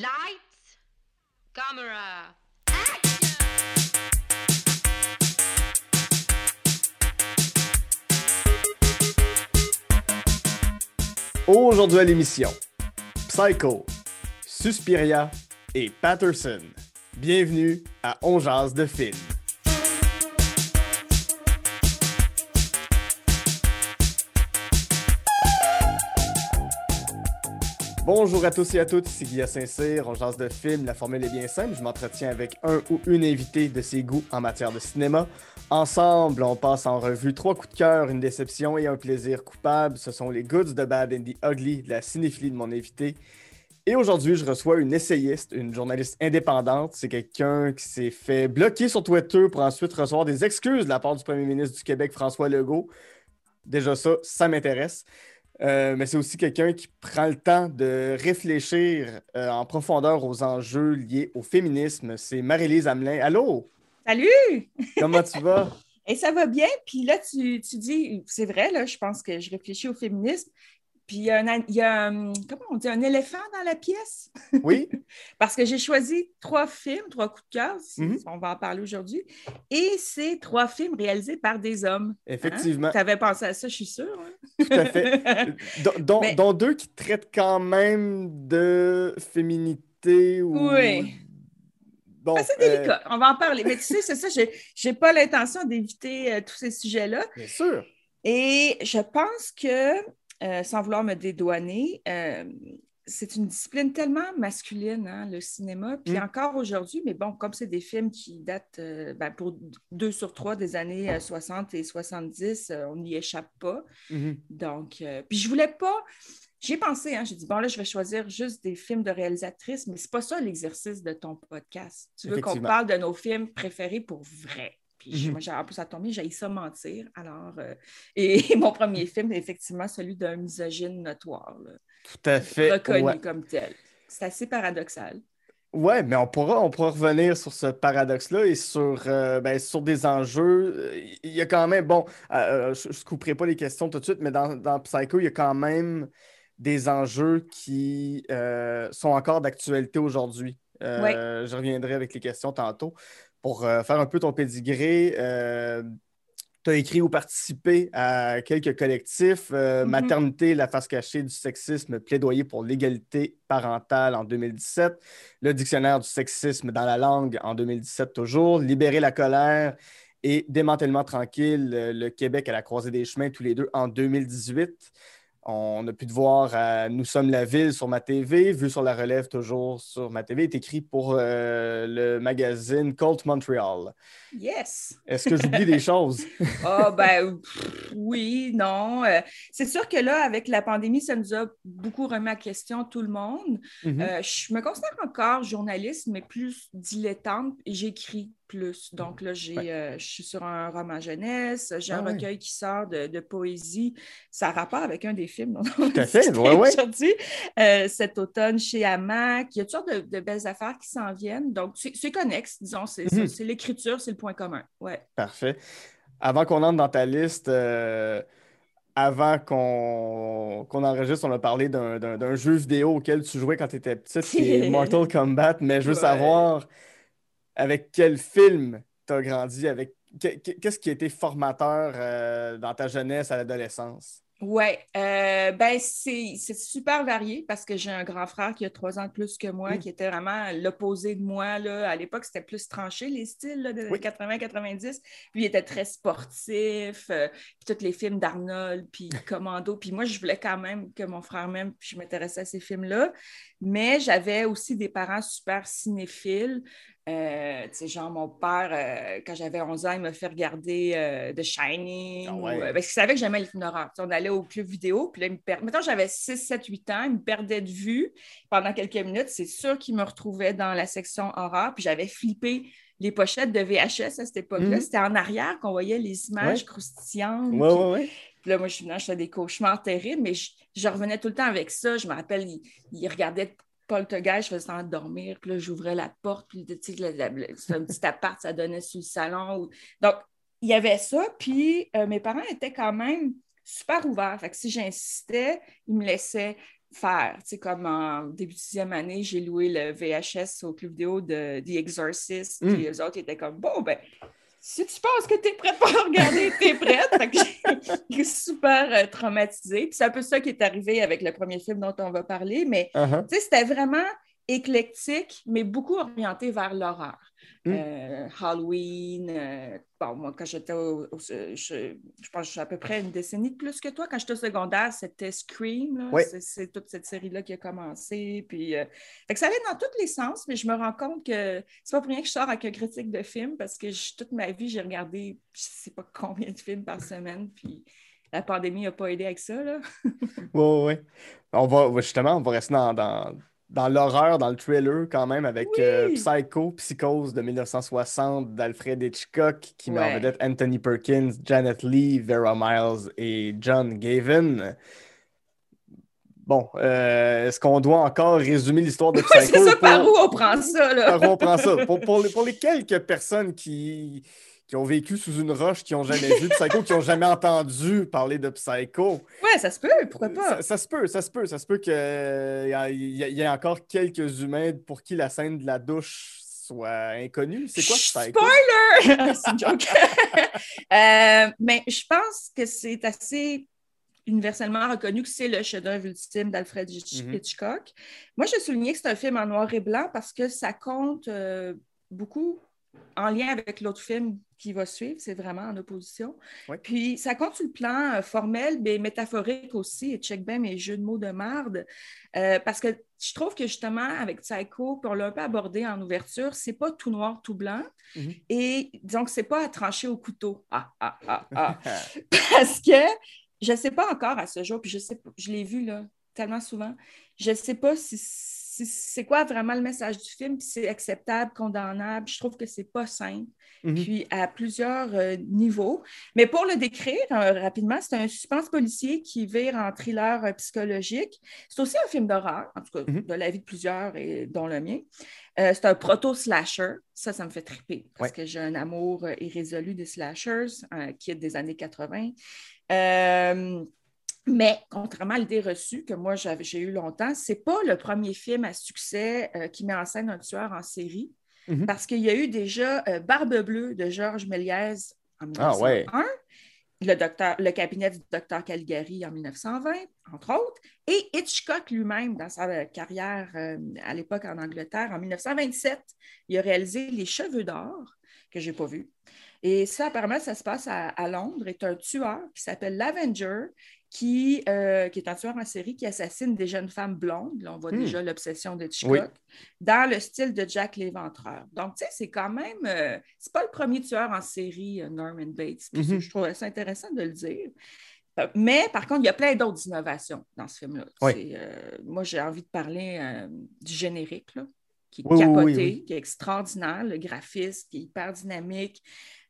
Lights, camera. Aujourd'hui à l'émission, Psycho, Suspiria et Patterson. Bienvenue à On Jase de film. Bonjour à tous et à toutes, ici Guillaume Saint-Cyr, on jase de film, la formule est bien simple, je m'entretiens avec un ou une invitée de ses goûts en matière de cinéma. Ensemble, on passe en revue trois coups de cœur, une déception et un plaisir coupable. Ce sont les goods, the bad and the ugly de la cinéphilie de mon invité. Et aujourd'hui, je reçois une essayiste, une journaliste indépendante. C'est quelqu'un qui s'est fait bloquer sur Twitter pour ensuite recevoir des excuses de la part du premier ministre du Québec, François Legault. Déjà ça, ça m'intéresse. Euh, mais c'est aussi quelqu'un qui prend le temps de réfléchir euh, en profondeur aux enjeux liés au féminisme. C'est Marie-Lise Hamelin. Allô? Salut! Comment tu vas? Et ça va bien? Puis là, tu, tu dis, c'est vrai, là, je pense que je réfléchis au féminisme. Puis il y a, un, il y a un- comment on dit, un éléphant dans la pièce? Oui? Parce que j'ai choisi trois films, trois coups de cœur, si- Mhm. on va en parler aujourd'hui. Et c'est trois films réalisés par des hommes. Effectivement, Tu avais pensé à ça, je suis sûre. hein? tout à fait. Dont, dont- Mais- dont deux qui traitent quand même de féminité ou. Oui. Bon, Ah, c'est euh, délicat, on va en parler. Mais tu sais, c'est ça, je n'ai pas l'intention d'éviter euh, tous ces sujets-là. bien sûr. Et je pense que, euh, sans vouloir me dédouaner, euh, c'est une discipline tellement masculine, hein, le cinéma. Puis Mm. encore aujourd'hui, mais bon, comme c'est des films qui datent euh, ben, pour deux sur trois des années euh, 60 et 70, euh, on n'y échappe pas. Mhm. Donc, puis je voulais pas. J'ai pensé, hein, j'ai dit, bon, là, je vais choisir juste des films de réalisatrices, mais c'est pas ça l'exercice de ton podcast. Tu veux qu'on parle de nos films préférés pour vrai. Puis j'ai- Mhm. moi, j'ai en plus à tomber, j'ai ça mentir. Alors, euh, et, mon premier film est effectivement celui d'un misogyne notoire, là, Tout à fait. reconnu ouais. comme tel. C'est assez paradoxal. Ouais, mais on pourra, on pourra revenir sur ce paradoxe-là et sur, euh, ben, sur des enjeux. Euh, Il y a quand même, bon, euh, je ne couperai pas les questions tout de suite, mais dans, dans Psycho, il y a quand même des enjeux qui euh, sont encore d'actualité aujourd'hui. Euh, Je reviendrai avec les questions tantôt. Pour euh, faire un peu ton pédigré, tu as écrit ou participé à quelques collectifs. euh, Mhm. Maternité, la face cachée du sexisme, plaidoyer pour l'égalité parentale en 2017. Le dictionnaire du sexisme dans la langue en 2017 toujours. Libérer la colère et démantèlement tranquille, euh, le Québec à la croisée des chemins, tous les deux en 2018. On a pu te voir à Nous sommes la ville sur ma TV, vu sur la relève toujours sur ma TV, est écrit pour euh, le magazine Colt Montreal. Yes! Est-ce que j'oublie des choses? Ah, ben pff, oui, non. Euh, c'est sûr que là, avec la pandémie, ça nous a beaucoup remis en question tout le monde. Mhm. Euh, je me considère encore journaliste, mais plus dilettante et j'écris plus. Donc là, j'ai, Ouais. euh, je suis sur un roman jeunesse, j'ai Ah un ouais. recueil qui sort de, de poésie. Ça a rapport avec un des films dont on Tout à fait, ouais, aujourd'hui. Euh, cet automne chez Hamac. Il y a toutes sortes de, de belles affaires qui s'en viennent. Donc, c'est, connexe, disons. C'est. Mhm. c'est l'écriture, c'est le point commun. Ouais. Parfait. Avant qu'on entre dans ta liste, euh, avant qu'on qu'on enregistre, on a parlé d'un jeu vidéo auquel tu jouais quand tu étais petite, qui est Mortal Kombat, mais je veux savoir avec quel film tu as grandi, avec qu'est-ce qui a été formateur euh, dans ta jeunesse à l'adolescence? Oui, euh, ben c'est super varié parce que j'ai un grand frère qui a trois ans de plus que moi, Mm. qui était vraiment l'opposé de moi. Là. À l'époque, c'était plus tranché, les styles là, des années Oui. 80-90. Lui, il était très sportif, euh, puis tous les films d'Arnold, puis Commando. Puis moi, je voulais quand même que mon frère m'aime, puis je m'intéressais à ces films-là. Mais j'avais aussi des parents super cinéphiles. Euh, tu sais, genre, mon père, euh, quand j'avais 11 ans, il m'a fait regarder euh, The Shining. Ah ou, ouais. euh, parce qu'il savait que j'aimais les films d'horreur. On allait au club vidéo, puis là, il me. Mettons, j'avais 6, 7, 8 ans, il me perdait de vue pendant quelques minutes. C'est sûr qu'il me retrouvait dans la section horreur, puis j'avais flippé les pochettes de VHS à cette époque-là. Mhm. C'était en arrière qu'on voyait les images Ouais. croustillantes. Ouais, ouais. puis là, moi, je suis venue, je faisais des cauchemars terribles, mais je, je revenais tout le temps avec ça. Je me rappelle, il, il regardait Poltergeist, je faisais semblant de dormir, puis là, j'ouvrais la porte, puis c'était un petit appart, ça donnait sur le salon. ou- Donc, il y avait ça, puis euh, mes parents étaient quand même super ouverts. Fait que si j'insistais, ils me laissaient faire. Tu sais, comme en début de sixième année, j'ai loué le VHS au club vidéo de The Exorcist. Mm. Puis eux autres étaient comme, bon, ben, si tu penses que tu es prête pour regarder, tu es prête. Que j'ai super euh, traumatisée. Puis c'est un peu ça qui est arrivé avec le premier film dont on va parler. Mais tu sais, c'était vraiment éclectique, mais beaucoup orienté vers l'horreur. Mm. Euh, Halloween, euh, bon, moi, quand j'étais au, au- je, je pense que je suis à peu près une décennie de plus que toi. Quand j'étais au secondaire, c'était Scream. Ouais. C'est, toute cette série-là qui a commencé. Puis, euh, fait que ça allait dans tous les sens, mais je me rends compte que c'est pas pour rien que je sors avec un critique de film parce que je- toute ma vie, j'ai regardé je sais pas combien de films par semaine. Puis la pandémie n'a pas aidé avec ça. Là. Ouais, ouais, ouais. On va justement, on va rester dans, dans, dans l'horreur, dans le thriller quand même, avec Oui! euh, Psycho, Psychose de 1960 d'Alfred Hitchcock, qui met en vedette Anthony Perkins, Janet Leigh, Vera Miles et John Gavin. Bon, euh, est-ce qu'on doit encore résumer l'histoire de Ouais, Psycho? c'est ça, pour- par où on prend ça? Là? par où on prend ça? Pour, pour les, pour les quelques personnes qui, qui ont vécu sous une roche, qui n'ont jamais vu Psycho, qui n'ont jamais entendu parler de Psycho, Ouais, ça se peut, pourquoi pas? ça, ça se peut, ça se peut, ça se peut qu'il y, a- il y a- y ait encore quelques humains pour qui la scène de la douche soit inconnue. C'est quoi Psycho? c'est une joke. Euh, mais je pense que c'est assez universellement reconnu que c'est le chef-d'œuvre ultime d'Alfred Mhm. Hitchcock. Moi, je soulignais que c'est un film en noir et blanc parce que ça compte euh, beaucoup en lien avec l'autre film qui va suivre, c'est vraiment en opposition. Puis ça compte sur le plan euh, formel, mais métaphorique aussi, et check bien mes jeux de mots de marde, euh, parce que je trouve que justement, avec Psycho, puis on l'a un peu abordé en ouverture, c'est pas tout noir, tout blanc, Mhm. et donc c'est pas à trancher au couteau. Ah, ah, ah, ah. Parce que je ne sais pas encore à ce jour, puis je sais je l'ai vu là, tellement souvent, je ne sais pas si, si- c'est quoi vraiment le message du film, puis c'est acceptable, condamnable? Je trouve que c'est pas simple, Mhm. puis à plusieurs euh, niveaux. Mais pour le décrire euh, rapidement, c'est un suspense policier qui vire en thriller euh, psychologique. C'est aussi un film d'horreur, en tout cas Mhm. de la vie de plusieurs et dont le mien. C'est un proto-slasher. Ça, ça me fait triper parce Ouais. que j'ai un amour irrésolu des slashers qui est des années 80. Mais contrairement à l'idée reçue que moi j'ai eu longtemps, c'est pas le premier film à succès euh, qui met en scène un tueur en série, Mhm. parce qu'il y a eu déjà euh, Barbe Bleue de Georges Méliès en Ah, 1901, ouais. le, docteur, le cabinet du docteur Caligari en 1920, entre autres, et Hitchcock lui-même dans sa euh, carrière euh, à l'époque en Angleterre, en 1927, il a réalisé Les Cheveux d'or, que je n'ai pas vu. Et ça, apparemment, ça se passe à, à Londres, est un tueur qui s'appelle l'Avenger, qui, euh, qui est un tueur en série qui assassine des jeunes femmes blondes. Là, on voit Hmm. déjà l'obsession de Hitchcock, Oui. dans le style de Jack l'Éventreur. Donc, tu sais, c'est quand même, euh, c'est pas le premier tueur en série, euh, Norman Bates. Mhm. Je trouve ça intéressant de le dire. Euh, Mais par contre, il y a plein d'autres innovations dans ce film-là. Oui. Euh, moi, j'ai envie de parler du générique, là, qui est Oui, capoté, qui est extraordinaire, le graphiste qui est hyper dynamique,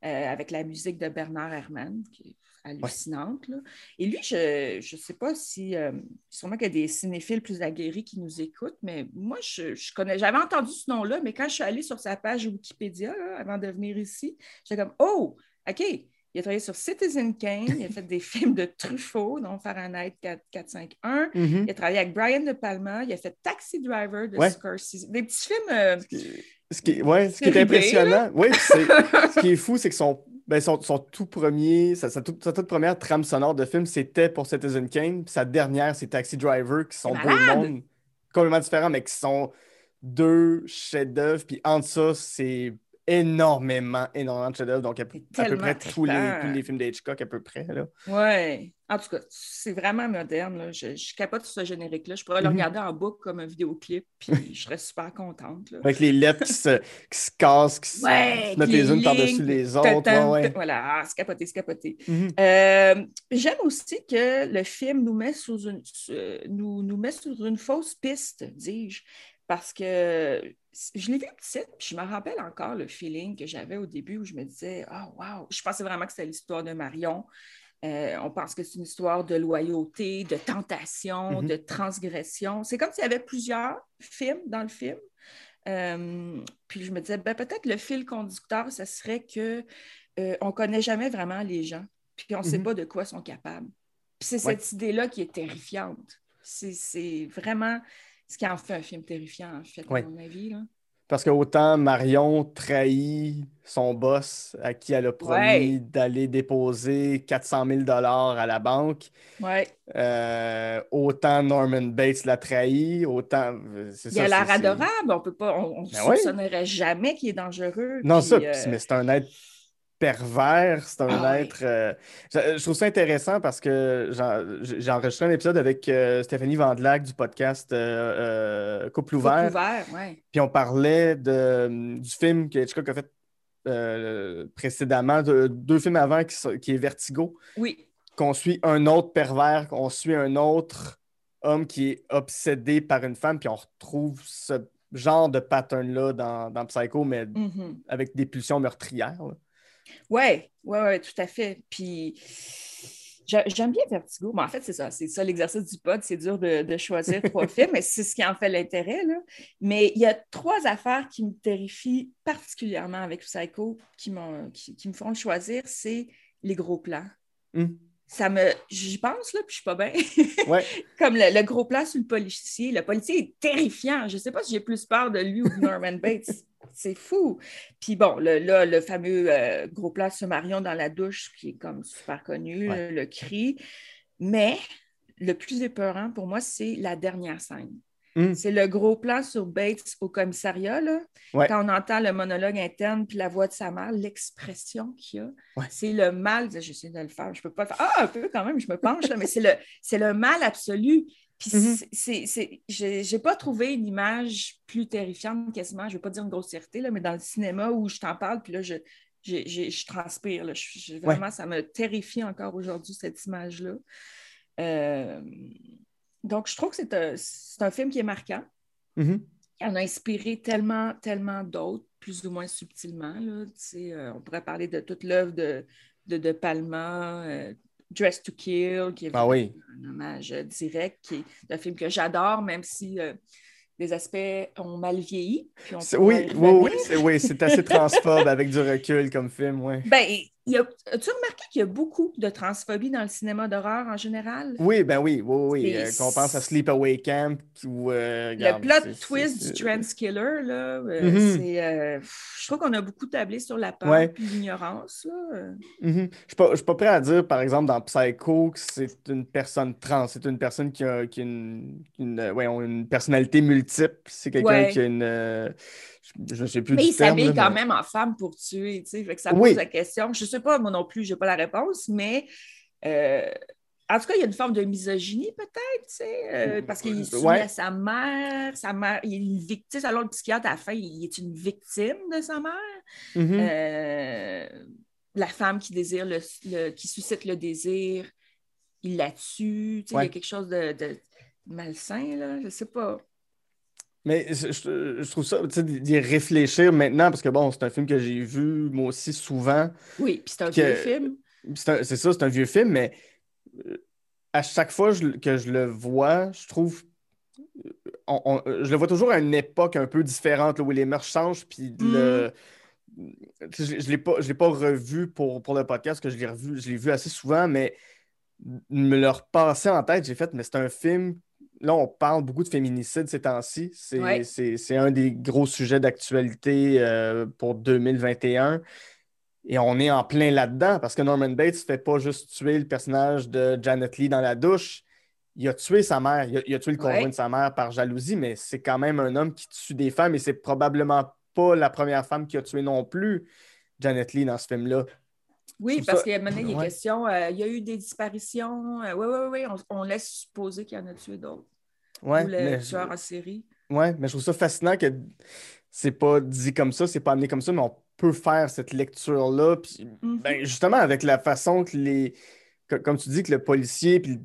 avec la musique de Bernard Herrmann, qui est hallucinante. là. Et lui, je ne sais pas si, euh, sûrement qu'il y a des cinéphiles plus aguerris qui nous écoutent, mais moi, je, je connais, j'avais entendu ce nom-là, mais quand je suis allée sur sa page Wikipédia, là, avant de venir ici, j'étais comme, oh, OK, il a travaillé sur Citizen Kane, il a fait des films de Truffaut, dont Fahrenheit 4, 451. Mhm. Il a travaillé avec Brian De Palma, il a fait Taxi Driver de Ouais. Scorsese. Des petits films. euh, Ce qui, ouais, ce qui est impressionnant, oui, ce qui est fou, c'est que son, ben, son, son tout premier, sa, sa toute, sa toute première trame sonore de film, c'était pour Citizen Kane, puis sa dernière, c'est Taxi Driver, qui sont deux mondes complètement différents, mais qui sont deux chefs-d'œuvre, puis entre ça, c'est énormément, énormément de chefs-d'œuvre, donc à, à peu près tous les, tous les films d'Hitchcock, à peu près, là. Ouais. En tout cas, c'est vraiment moderne. là. Je, je capote sur ce générique-là. Je pourrais le Mhm. regarder en boucle comme un vidéoclip, puis je serais super contente. là. Avec les lettres qui se, qui se cassent, qui se, Ouais, se mettent les unes par-dessus les autres, ouais. Voilà, ah, c'est capoté, c'est capoté. Mhm. Euh, J'aime aussi que le film nous met, sous une, nous, nous met sur une fausse piste, dis-je, parce que je l'ai vu petite, puis je me rappelle encore le feeling que j'avais au début où je me disais, ah, wow, je pensais vraiment que c'était l'histoire de Marion. Euh, on pense que c'est une histoire de loyauté, de tentation, Mhm. de transgression. C'est comme s'il y avait plusieurs films dans le film. Euh, puis je me disais, ben, peut-être le fil conducteur, ce serait que euh, on ne connaît jamais vraiment les gens, puis on ne sait Mhm. pas de quoi ils sont capables. Puis c'est Ouais. cette idée-là qui est terrifiante. C'est vraiment ce qui en fait un film terrifiant, en fait, à mon avis. Là. Parce que autant Marion trahit son boss à qui elle a promis Ouais. d'aller déposer 400 000 à la banque, Ouais. euh, autant Norman Bates l'a trahi, autant. euh, Il a l'air adorable, on peut pas, on ne Ben ouais. soupçonnerait jamais qu'il est dangereux. Non, puis, ça, euh, mais c'est un être pervers, c'est un Ah être. euh, je, je trouve ça intéressant parce que j'ai enregistré un épisode avec euh, Stéphanie Vandelac du podcast euh, Couple couple ouvert. ouvert, ouais. Puis on parlait de, du film que Hitchcock a fait précédemment, de- deux films avant qui, qui est Vertigo, Oui, qu'on suit un autre pervers, qu'on suit un autre homme qui est obsédé par une femme, puis on retrouve ce genre de pattern-là dans, dans Psycho, mais Mhm. avec des pulsions meurtrières. là. Ouais, ouais, ouais, tout à fait. Puis j'a- j'aime bien Vertigo. Mais en fait, c'est ça, c'est ça l'exercice du pod. C'est dur de, de choisir trois films, mais c'est ce qui en fait l'intérêt. Mais il y a trois affaires qui me terrifient particulièrement avec Psycho, qui, qui, qui me font le choisir, c'est les gros plans. Hum. Ça me. J'y pense, là, puis je suis pas bien. Ouais. Comme le, le gros plan sur le policier. Le policier est terrifiant. Je sais pas si j'ai plus peur de lui ou de Norman Bates. C'est fou. Puis bon, le, là, le fameux euh, gros plan sur Marion dans la douche, qui est comme super connu, Ouais. le, le cri. Mais le plus épeurant pour moi, c'est la dernière scène. Hum. C'est le gros plan sur Bates au commissariat, là. Ouais. quand on entend le monologue interne puis la voix de sa mère, l'expression qu'il y a, Ouais. c'est le mal. J'essaie de le faire, je peux pas le faire. Ah, un peu quand même, je me penche, là, mais c'est le, c'est le mal absolu. Puis Mhm. c'est- j'ai, pas trouvé une image plus terrifiante quasiment, je veux pas dire une grossièreté, là, mais dans le cinéma où je t'en parle, puis là, je, j'ai- je transpire. Là. Je- je- vraiment, ça me terrifie encore aujourd'hui, cette image-là. Euh, donc, je trouve que c'est un, un film qui est marquant. Mhm. Il en a inspiré tellement, tellement d'autres, plus ou moins subtilement. Là. Euh, on pourrait parler de toute l'œuvre de, de, de Palma, euh, Dress to Kill, qui est Ah oui. un hommage direct, qui est un film que j'adore, même si euh, les aspects ont mal vieilli. Puis on Oui, oui, oui, c'est oui, assez transphobe avec du recul comme film, ouais. Ben, as-tu remarqué qu'il y a beaucoup de transphobie dans le cinéma d'horreur en général? Oui, ben oui, oui, oui. Euh, qu'on pense à Sleepaway Camp ou. euh, Le plot twist du Trans Killer, là, euh, Mhm. c'est. euh, je trouve qu'on a beaucoup tablé sur la peur Ouais. et l'ignorance. là. euh. Mhm. Je suis pas, je suis pas prêt à dire, par exemple, dans Psycho, que c'est une personne trans. C'est une personne qui a, qui a une, une, euh, voyons, une personnalité multiple. C'est quelqu'un Ouais. qui a une. Euh, je ne sais plus Mais il s'habille quand mais- même en femme pour tuer, tu sais. Fait que ça pose Oui. la question. Je sais pas, moi non plus, j'ai pas la réponse, mais euh, en tout cas, il y a une forme de misogynie peut-être, tu sais, euh, parce qu'il est soumis Ouais. à sa mère, sa mère, il est une victime, alors le psychiatre à la fin, il est une victime de sa mère. Mhm. Euh, la femme qui désire le, le- qui suscite le désir, il la tue, tu sais, il y a quelque chose de, de malsain, là, je sais pas. Mais je, trouve ça, tu sais, d'y réfléchir maintenant, parce que bon, c'est un film que j'ai vu moi aussi souvent. Oui, puis c'est un Que- vieux film. C'est ça, c'est un vieux film, mais euh, à chaque fois je- que je le vois, je trouve. on- on- je le vois toujours à une époque un peu différente, là, où les mœurs changent, puis le. tu sais, Je ne l'ai pas, je l'ai pas revu pour, pour le podcast, que je l'ai revu, je l'ai vu assez souvent, mais me le repasser en tête, j'ai fait, mais c'est un film. Là, on parle beaucoup de féminicide ces temps-ci. C'est Ouais. un des gros sujets d'actualité euh, pour 2021. Et on est en plein là-dedans parce que Norman Bates ne fait pas juste tuer le personnage de Janet Lee dans la douche. Il a tué sa mère, il a, il a tué le conjoint Ouais. de sa mère par jalousie, mais c'est quand même un homme qui tue des femmes et c'est probablement pas la première femme qui a tué non plus Janet Lee dans ce film-là. Oui, parce qu'il y a maintenant des Ouais. questions. euh, il y a eu des disparitions. oui, oui, oui. On, on laisse supposer qu'il y en a tué d'autres. Ouais, Ou le mais, tueur en série. ouais, mais je trouve ça fascinant que c'est pas dit comme ça, c'est pas amené comme ça, mais on peut faire cette lecture-là. Puis, Mhm. ben, justement, avec la façon que les. que- comme tu dis, que le policier puis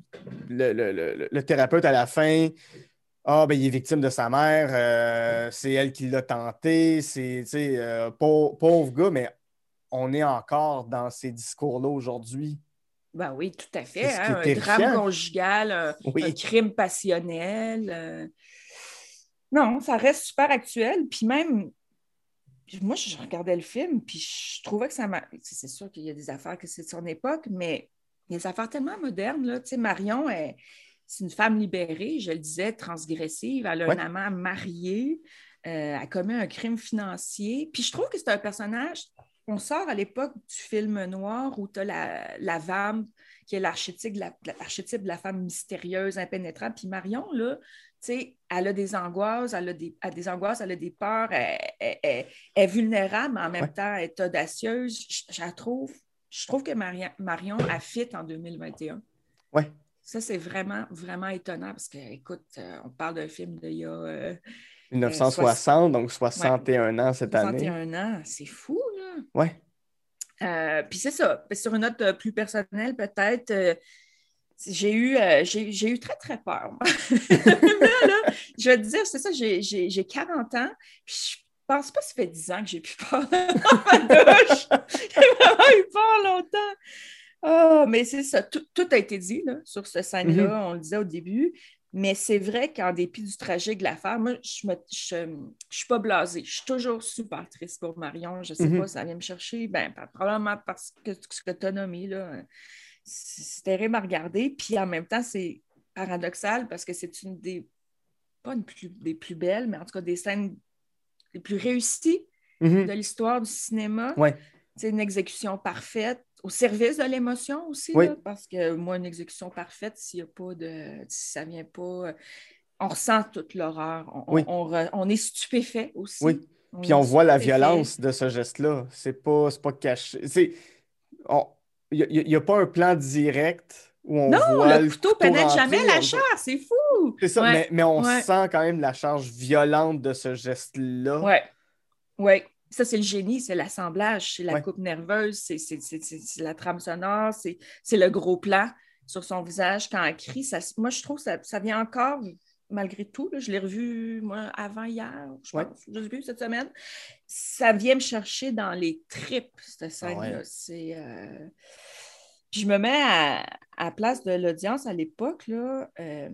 le, le- le- le thérapeute à la fin. Ah, ben, il est victime de sa mère, euh, c'est elle qui l'a tenté, c'est, tu sais, euh, pauvre, pauvre gars, mais on est encore dans ces discours-là aujourd'hui. Ben oui, tout à fait. Hein, un drame conjugal, un, Oui. un crime passionnel. euh. Non, ça reste super actuel. Puis même, moi, je regardais le film, puis je trouvais que ça m'a. C'est sûr qu'il y a des affaires que c'est de son époque, mais il y a des affaires tellement modernes. Là. Tu sais, Marion, c'est une femme libérée, je le disais, transgressive. Elle a Ouais. un amant marié. euh, elle a commis un crime financier. Puis je trouve que c'est un personnage. On sort à l'époque du film noir où tu as la, la femme qui est l'archétype de la, l'archétype de la femme mystérieuse, impénétrable. Puis Marion, là, tu sais, elle a des angoisses, elle a des, elle a des angoisses, elle a des peurs, elle, elle- elle- elle est vulnérable, mais en même Ouais. temps, elle est audacieuse. Je, trouve, je trouve que Marion, Marion a fit en 2021. Ouais. Ça, c'est vraiment, vraiment étonnant parce que, écoute, euh, on parle d'un film d'il y a euh, 1960, donc 61 ans cette année. 61 ans. C'est fou, là. Ouais. Euh, Puis c'est ça. Sur une note euh, plus personnelle, peut-être, euh, j'ai eu, euh, j'ai, eu très, très peur. moi. Là, là, je vais te dire, c'est ça, j'ai, j'ai, j'ai 40 ans, puis je pense pas que ça fait 10 ans que j'ai plus peur dans ma douche. J'ai vraiment eu peur longtemps. Ah, mais c'est ça, tout, tout a été dit là, sur cette scène-là, on le disait au début. Mais c'est vrai qu'en dépit du tragique de l'affaire, moi, je ne je, je suis pas blasée. Je suis toujours super triste pour Marion. Je ne sais Mhm. pas, ça vient me chercher. Ben, probablement parce que ce que tu as nommé, là, c'est terrible à regarder. Puis en même temps, c'est paradoxal parce que c'est une des, pas une plus, des plus belles, mais en tout cas des scènes les plus réussies Mhm. de l'histoire du cinéma. Ouais. C'est une exécution parfaite, au service de l'émotion aussi, Oui. là, parce que moi, une exécution parfaite, s'il y a pas de. si ça vient pas. euh, On ressent toute l'horreur. On, Oui. on, est stupéfait aussi. Oui. Puis on voit la violence de ce geste-là. C'est pas, pas caché. Il n'y a, pas un plan direct où on Non, voit le couteau pénètre jamais la chair, c'est fou! C'est ça, Ouais. mais, mais on Ouais. sent quand même la charge violente de ce geste-là. Oui, oui. Ça, c'est le génie, c'est l'assemblage, c'est la Ouais. coupe nerveuse, c'est c'est- c'est- c'est- la trame sonore, c'est le gros plan sur son visage quand elle crie. Ça, moi, je trouve que ça, ça vient encore, malgré tout. là, je l'ai revu, moi, avant hier, je Ouais. pense, je l'ai vu cette semaine. Ça vient me chercher dans les tripes, cette scène-là. Ah ouais. C'est... euh, Puis je me mets à, à la place de l'audience à l'époque, là. euh,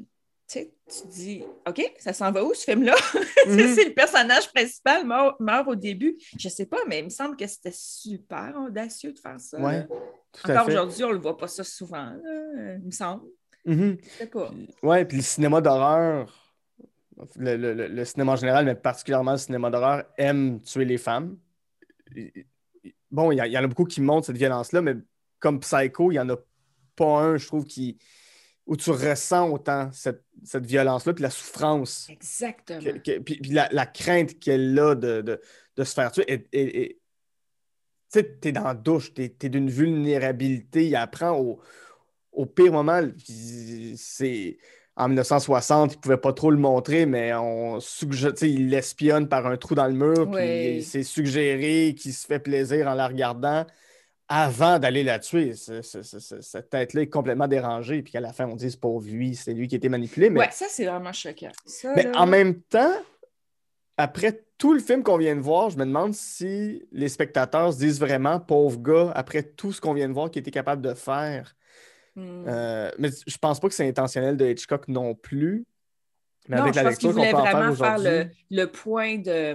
sais, tu dis, OK, ça s'en va où ce film-là? Sais, Mhm. c'est le personnage principal meurt, meurt au début. Je sais pas, mais il me semble que c'était super audacieux de faire ça. Ouais. Tout Encore aujourd'hui, on le voit pas ça souvent, là, il me semble. Mhm. Je sais pas. Ouais, puis le cinéma d'horreur, le, le- le- le cinéma en général, mais particulièrement le cinéma d'horreur, aime tuer les femmes. Bon, il y, y en a beaucoup qui montrent cette violence-là, mais comme Psycho, il n'y en a pas un, je trouve, qui, où tu ressens autant cette, cette violence-là, puis la souffrance, Exactement. que- que- puis, puis la, la crainte qu'elle a de, de- de se faire tuer. Et, tu sais, t'es dans la douche, t'es, t'es d'une vulnérabilité, il apprend au, au pire moment, c'est en 1960, il ne pouvait pas trop le montrer, mais on suggère, il l'espionne par un trou dans le mur, Oui. puis c'est suggéré qu'il se fait plaisir en la regardant avant d'aller la tuer. Ce- ce- ce- ce- cette tête-là est complètement dérangée, puis qu'à la fin, on c'est pauvre lui, c'est lui qui a été manipulé. Mais, Ouais, ça, c'est vraiment choquant. Ça, mais là, en même temps, après tout le film qu'on vient de voir, je me demande si les spectateurs se disent vraiment, pauvre gars, après tout ce qu'on vient de voir, qu'il était capable de faire. hmm. Euh, mais je pense pas que c'est intentionnel de Hitchcock non plus. Mais non, avec je la pense qu'il voulait vraiment faire le, le point de,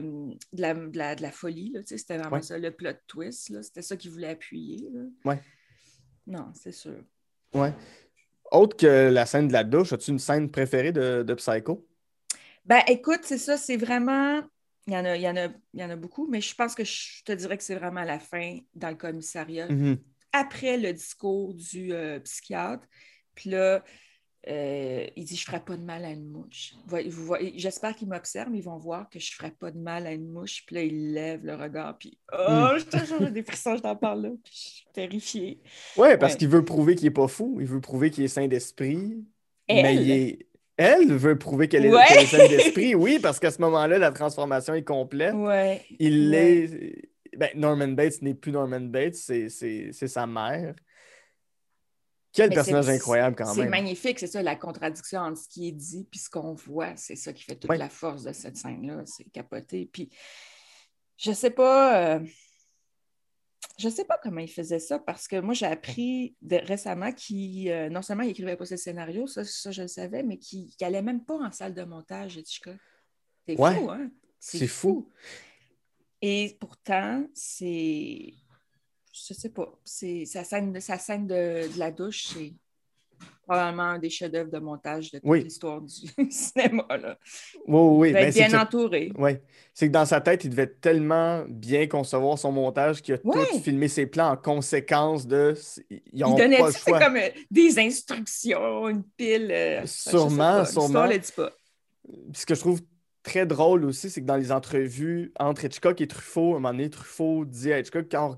de, la, de, la, de la folie. C'était vraiment Ouais. ça, le plot twist. C'était ça qu'il voulait appuyer. Ouais. Non, c'est sûr. Ouais. Autre que la scène de la douche, as-tu une scène préférée de, de Psycho? Ben, écoute, c'est ça, c'est vraiment. Il y, en a, il, y en a, il y en a beaucoup, mais je pense que je te dirais que c'est vraiment la fin, dans le commissariat, Mhm. après le discours du euh, psychiatre. Puis là, euh, il dit Je ne ferai pas de mal à une mouche. J'espère qu'ils m'observent, ils vont voir que je ne ferai pas de mal à une mouche. Puis là, il lève le regard, puis oh, Mm. je j'ai des frissons, je t'en parle là. Puis je suis terrifiée. Ouais, parce Ouais. qu'il veut prouver qu'il est pas fou. Il veut prouver qu'il est sain d'esprit. Elle? Mais il est- Elle veut prouver qu'elle est, Ouais. qu'elle est saine d'esprit, oui, parce qu'à ce moment-là, la transformation est complète. Ouais. Il est. Ben, Norman Bates n'est plus Norman Bates, c'est sa mère. Quel Mais personnage c'est- incroyable quand C'est même. magnifique, c'est ça, la contradiction entre ce qui est dit et ce qu'on voit. C'est ça qui fait toute la force de cette scène-là. C'est capoté. Puis, je sais pas. euh, Je sais pas comment il faisait ça parce que moi, j'ai appris de- récemment qu'il, euh, non seulement il écrivait pas ses scénarios, ça, ça je le savais, mais qu'il n'allait même pas en salle de montage, Hitchcock. C'est Ouais. fou, hein? C'est fou. Et pourtant, c'est. Je sais pas. C'est sa scène, sa scène de, de la douche, c'est probablement un des chefs-d'œuvre de montage de toute Oui. l'histoire du cinéma. Là. Oui, oui, Il va ben, être bien que- entouré. Ouais. C'est que dans sa tête, il devait tellement bien concevoir son montage qu'il a tout filmé ses plans en conséquence de. Ils Il donnait pas le choix. comme euh, des instructions, une pile. euh, je sais Sûrement, pas, l'histoire sûrement. le dit pas. Ce que je trouve très drôle aussi, c'est que dans les entrevues entre Hitchcock et Truffaut, à un moment donné, Truffaut dit à Hitchcock, quand,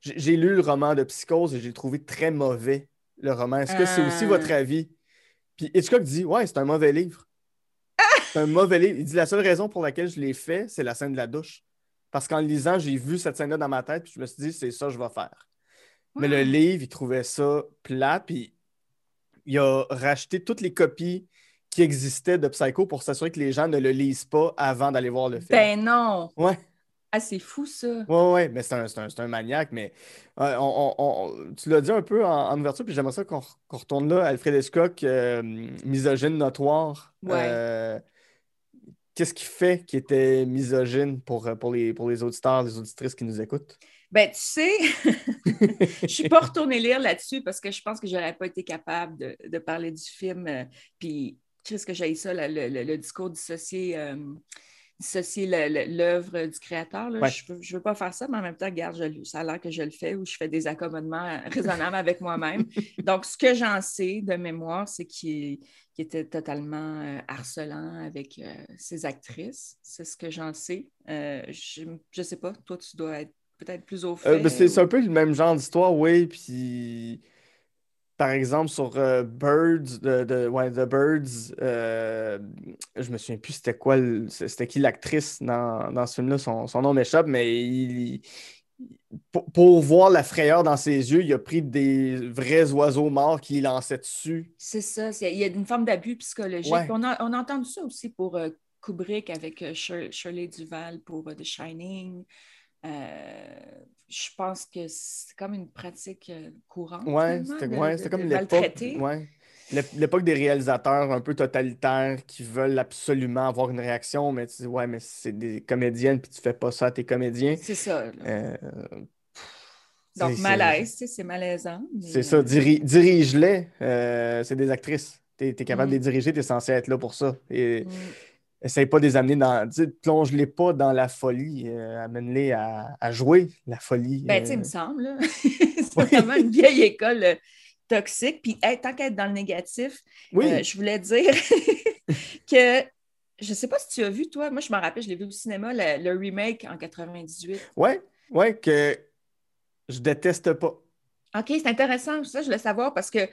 j'ai lu le roman de Psychose et j'ai trouvé très mauvais, le roman. Est-ce que c'est aussi Ah. votre avis? Puis Hitchcock dit, ouais, c'est un mauvais livre. C'est un mauvais livre. Il dit, la seule raison pour laquelle je l'ai fait, c'est la scène de la douche. Parce qu'en lisant, j'ai vu cette scène-là dans ma tête, puis je me suis dit, c'est ça que je vais faire. Mais le livre, il trouvait ça plat, puis il a racheté toutes les copies qui existaient de Psycho pour s'assurer que les gens ne le lisent pas avant d'aller voir le film. Ben non! Ouais, Ah, c'est fou ça! ouais, ouais, mais c'est un, un- un maniaque, mais euh, on- on- on- tu l'as dit un peu en, en ouverture, puis j'aimerais ça qu'on retourne là. Alfred Hitchcock, euh, misogyne notoire. Ouais. Euh, Qu'est-ce qui fait qu'il était misogyne pour, pour, les, pour les auditeurs, les auditrices qui nous écoutent? Ben, tu sais, je ne suis pas retournée lire là-dessus parce que je pense que je n'aurais pas été capable de, de parler du film. euh, puis, qu'est-ce que j'ai ça, le, le- le discours dissocié, euh, dissocier le- l'œuvre du créateur. là. Ouais. Je ne veux, pas faire ça, mais en même temps, regarde, je ça a l'air que je le fais ou je fais des accommodements raisonnables avec moi-même. Donc, ce que j'en sais de mémoire, c'est qu'il était totalement euh, harcelant avec euh, ses actrices. C'est ce que j'en sais. Euh, je ne sais pas. Toi, tu dois être peut-être plus au fait. Euh, ben, c'est c'est ou- un peu le même genre d'histoire, oui. Puis, par exemple, sur euh, Birds, de, de- ouais, The Birds, euh, je me souviens plus c'était quoi, c'était qui l'actrice dans, dans ce film-là, son, son nom m'échappe, mais il, il- pour, pour voir la frayeur dans ses yeux, il a pris des vrais oiseaux morts qu'il lançait dessus. C'est ça. Il y a une forme d'abus psychologique. Ouais. On, a, on a entendu ça aussi pour euh, Kubrick avec euh, Shir- Shirley Duval pour The Shining. Euh, je pense que c'est comme une pratique euh, courante. Finalement, c'était ouais, comme l'époque. ouais. L'ép- L'époque des réalisateurs un peu totalitaires qui veulent absolument avoir une réaction, mais tu dis, ouais, mais c'est des comédiennes, puis tu fais pas ça à tes comédiens. C'est ça. Euh, Donc, malaise, c'est malaisant. mais, C'est ça, euh, diri- dirige-les. euh, c'est des actrices. Tu es, capable Mm. de les diriger, tu es censé être là pour ça. Et mm. Essaye pas de les amener dans. Plonge-les pas dans la folie. euh, Amène-les à, à jouer la folie. Ben, tu sais, euh. il me semble. c'est vraiment une vieille école euh, toxique. Puis, hey, tant qu'être dans le négatif, oui, Euh, je voulais dire que je ne sais pas si tu as vu, toi, moi je me rappelle, je l'ai vu au cinéma, le, le remake en 98. ouais, ouais, que je déteste pas. OK, c'est intéressant, ça, je voulais savoir parce que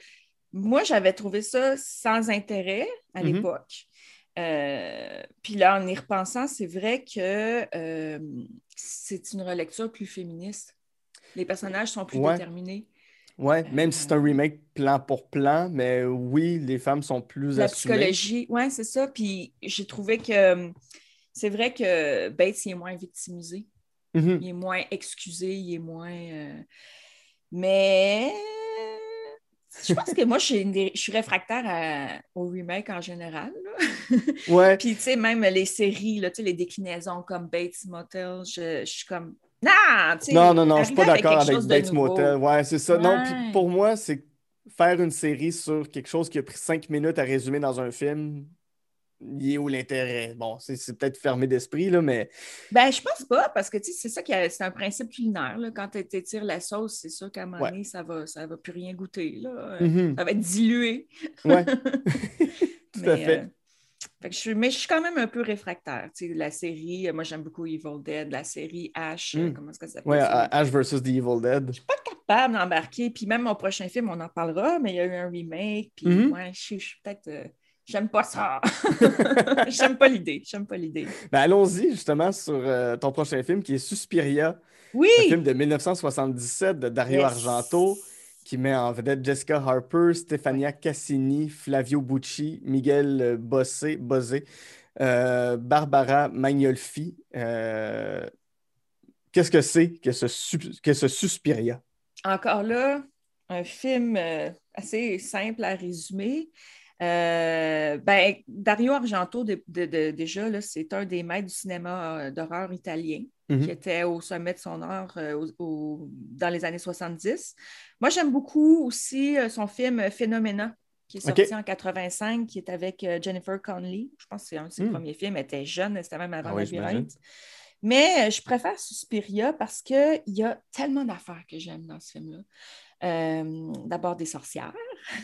moi, j'avais trouvé ça sans intérêt à Mhm. l'époque. Euh, puis là, en y repensant, c'est vrai que euh, c'est une relecture plus féministe. Les personnages sont plus Ouais. déterminés. Ouais, même si c'est un remake plan pour plan, mais oui, les femmes sont plus La assumées. psychologie, oui, c'est ça. Puis j'ai trouvé que euh, c'est vrai que Bates, il est moins victimisé. Mhm. il est moins excusé, il est moins. euh, Mais je pense que moi, je suis, une- je suis réfractaire à- au remake en général. là. Ouais, Puis, tu sais, même les séries, là, les déclinaisons comme Bates Motel, je, je suis comme. Sais, non, non, non, je suis pas d'accord avec Bates. Motel. Ouais, c'est ça. Non, puis pour moi, c'est faire une série sur quelque chose qui a pris cinq minutes à résumer dans un film. Il est où l'intérêt? Bon, c'est peut-être fermé d'esprit, là, mais Ben, je pense pas, parce que, tu sais, c'est ça qui c'est un principe culinaire. Là. Quand tu étires la sauce, c'est sûr qu'à un moment Ouais. donné, ça va, ça va plus rien goûter. Là. Mhm. Ça va être dilué. Ouais, tout à Mais, fait. euh, fait que je suis, mais je suis quand même un peu réfractaire. Tu sais, la série, euh, moi j'aime beaucoup Evil Dead, la série Ash, euh, Mm. comment est-ce que ça s'appelle? Ouais? Ash vs. The Evil Dead. capable d'embarquer. Puis même mon prochain film, on en parlera, mais il y a eu un remake. Puis Mhm. ouais, je suis je suis peut-être. euh, J'aime pas ça. J'aime pas l'idée. J'aime pas l'idée. Ben, allons-y justement sur euh, ton prochain film qui est Suspiria, Oui! un film de 1977 de Dario Yes. Argento qui met en vedette Jessica Harper, Stefania Cassini, Flavio Bucci, Miguel euh, Bossé, Bosé, euh, Barbara Magnolfi. Euh, Qu'est-ce que c'est que ce, que ce Suspiria? Encore là, un film assez simple à résumer. Euh, ben, Dario Argento, déjà, c'est un des maîtres du cinéma euh, d'horreur italien qui Mhm. était au sommet de son art euh, au- au- dans les années 70. Moi, j'aime beaucoup aussi son film Phénoména, qui est sorti en 85, qui est avec Jennifer Connelly. Je pense que c'est un de ses Mm. premiers films. Elle était jeune, c'était même avant Ah oui, Labyrinthe. Mais je préfère Suspiria parce qu'il y a tellement d'affaires que j'aime dans ce film-là. Euh, D'abord des sorcières.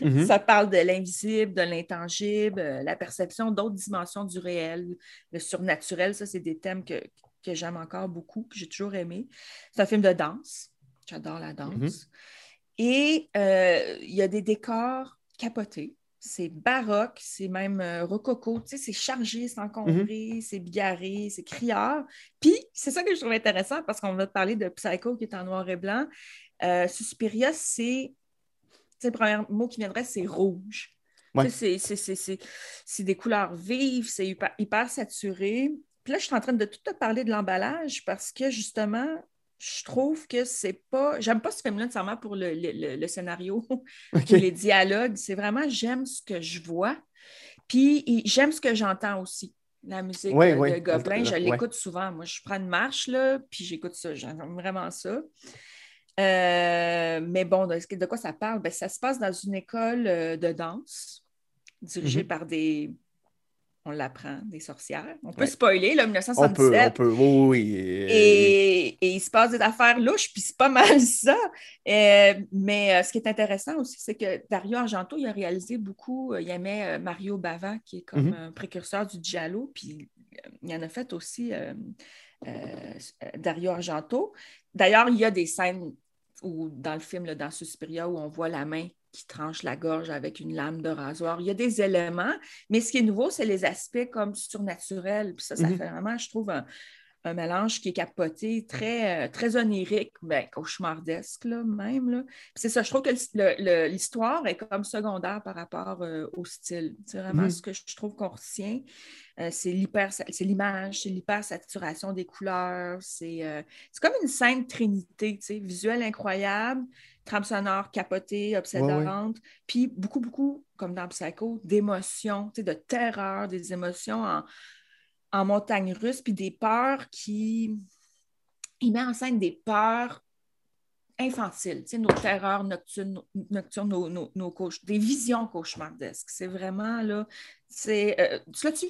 Mhm. Ça parle de l'invisible, de l'intangible, euh, la perception d'autres dimensions du réel, le surnaturel. Ça, c'est des thèmes que, que j'aime encore beaucoup, que j'ai toujours aimé. C'est un film de danse. J'adore la danse. Mhm. Et euh, il y a des décors capotés. C'est baroque, c'est même euh, rococo. Tu sais, c'est chargé, c'est encombré, c'est bigarré, c'est criard. Puis, c'est ça que je trouve intéressant parce qu'on va te parler de Psycho qui est en noir et blanc. Euh, Suspiria, c'est. tu sais, Le premier mot qui viendrait, c'est rouge. Ouais. Tu sais, c'est des couleurs vives, c'est hyper, hyper saturé. Puis là, je suis en train de tout te parler de l'emballage parce que justement, je trouve que c'est pas. J'aime pas ce film-là nécessairement pour le, le- le- scénario les dialogues. C'est vraiment j'aime ce que je vois. Puis j'aime ce que j'entends aussi. La musique de, de ouais. Gobelin, je l'écoute souvent. Moi, je prends une marche, là, puis j'écoute ça. J'aime vraiment ça. Euh, mais bon, de, de quoi ça parle? Ben, ça se passe dans une école euh, de danse dirigée Mhm. par des, on l'apprend, des sorcières. On peut Ouais. spoiler, là, On 1977. peut, on peut. Oui. Et, et il se passe des affaires louches, puis c'est pas mal ça. Euh, mais euh, ce qui est intéressant aussi, c'est que Dario Argento, il a réalisé beaucoup, euh, il aimait Mario Bava, qui est comme Mhm. un précurseur du giallo, puis il en a fait aussi Dario Argento. D'ailleurs, il y a des scènes où, dans le film, là, dans Suspiria, où on voit la main qui tranche la gorge avec une lame de rasoir. Il y a des éléments, mais ce qui est nouveau, c'est les aspects comme surnaturels. Puis ça, ça Mhm. fait vraiment, je trouve, un, un mélange qui est capoté, très, euh, très onirique, ben, cauchemardesque là, même. Là. C'est ça, je trouve que l'histoire est comme secondaire par rapport euh, au style. C'est vraiment Mhm. ce que je trouve qu'on retient. Euh, c'est l'hyper- c'est l'image, c'est l'hypersaturation des couleurs. C'est euh, c'est comme une scène trinité, visuel incroyable, trame sonore capotée, obsédante, puis beaucoup, beaucoup, comme dans Psycho, d'émotions, de terreur, des émotions en, en montagne russe, puis des peurs qui... Il met en scène des peurs infantiles, nos terreurs nocturnes, nos, nos- nos des visions cauchemardesques. C'est vraiment, là, c'est... euh, tu l'as-tu?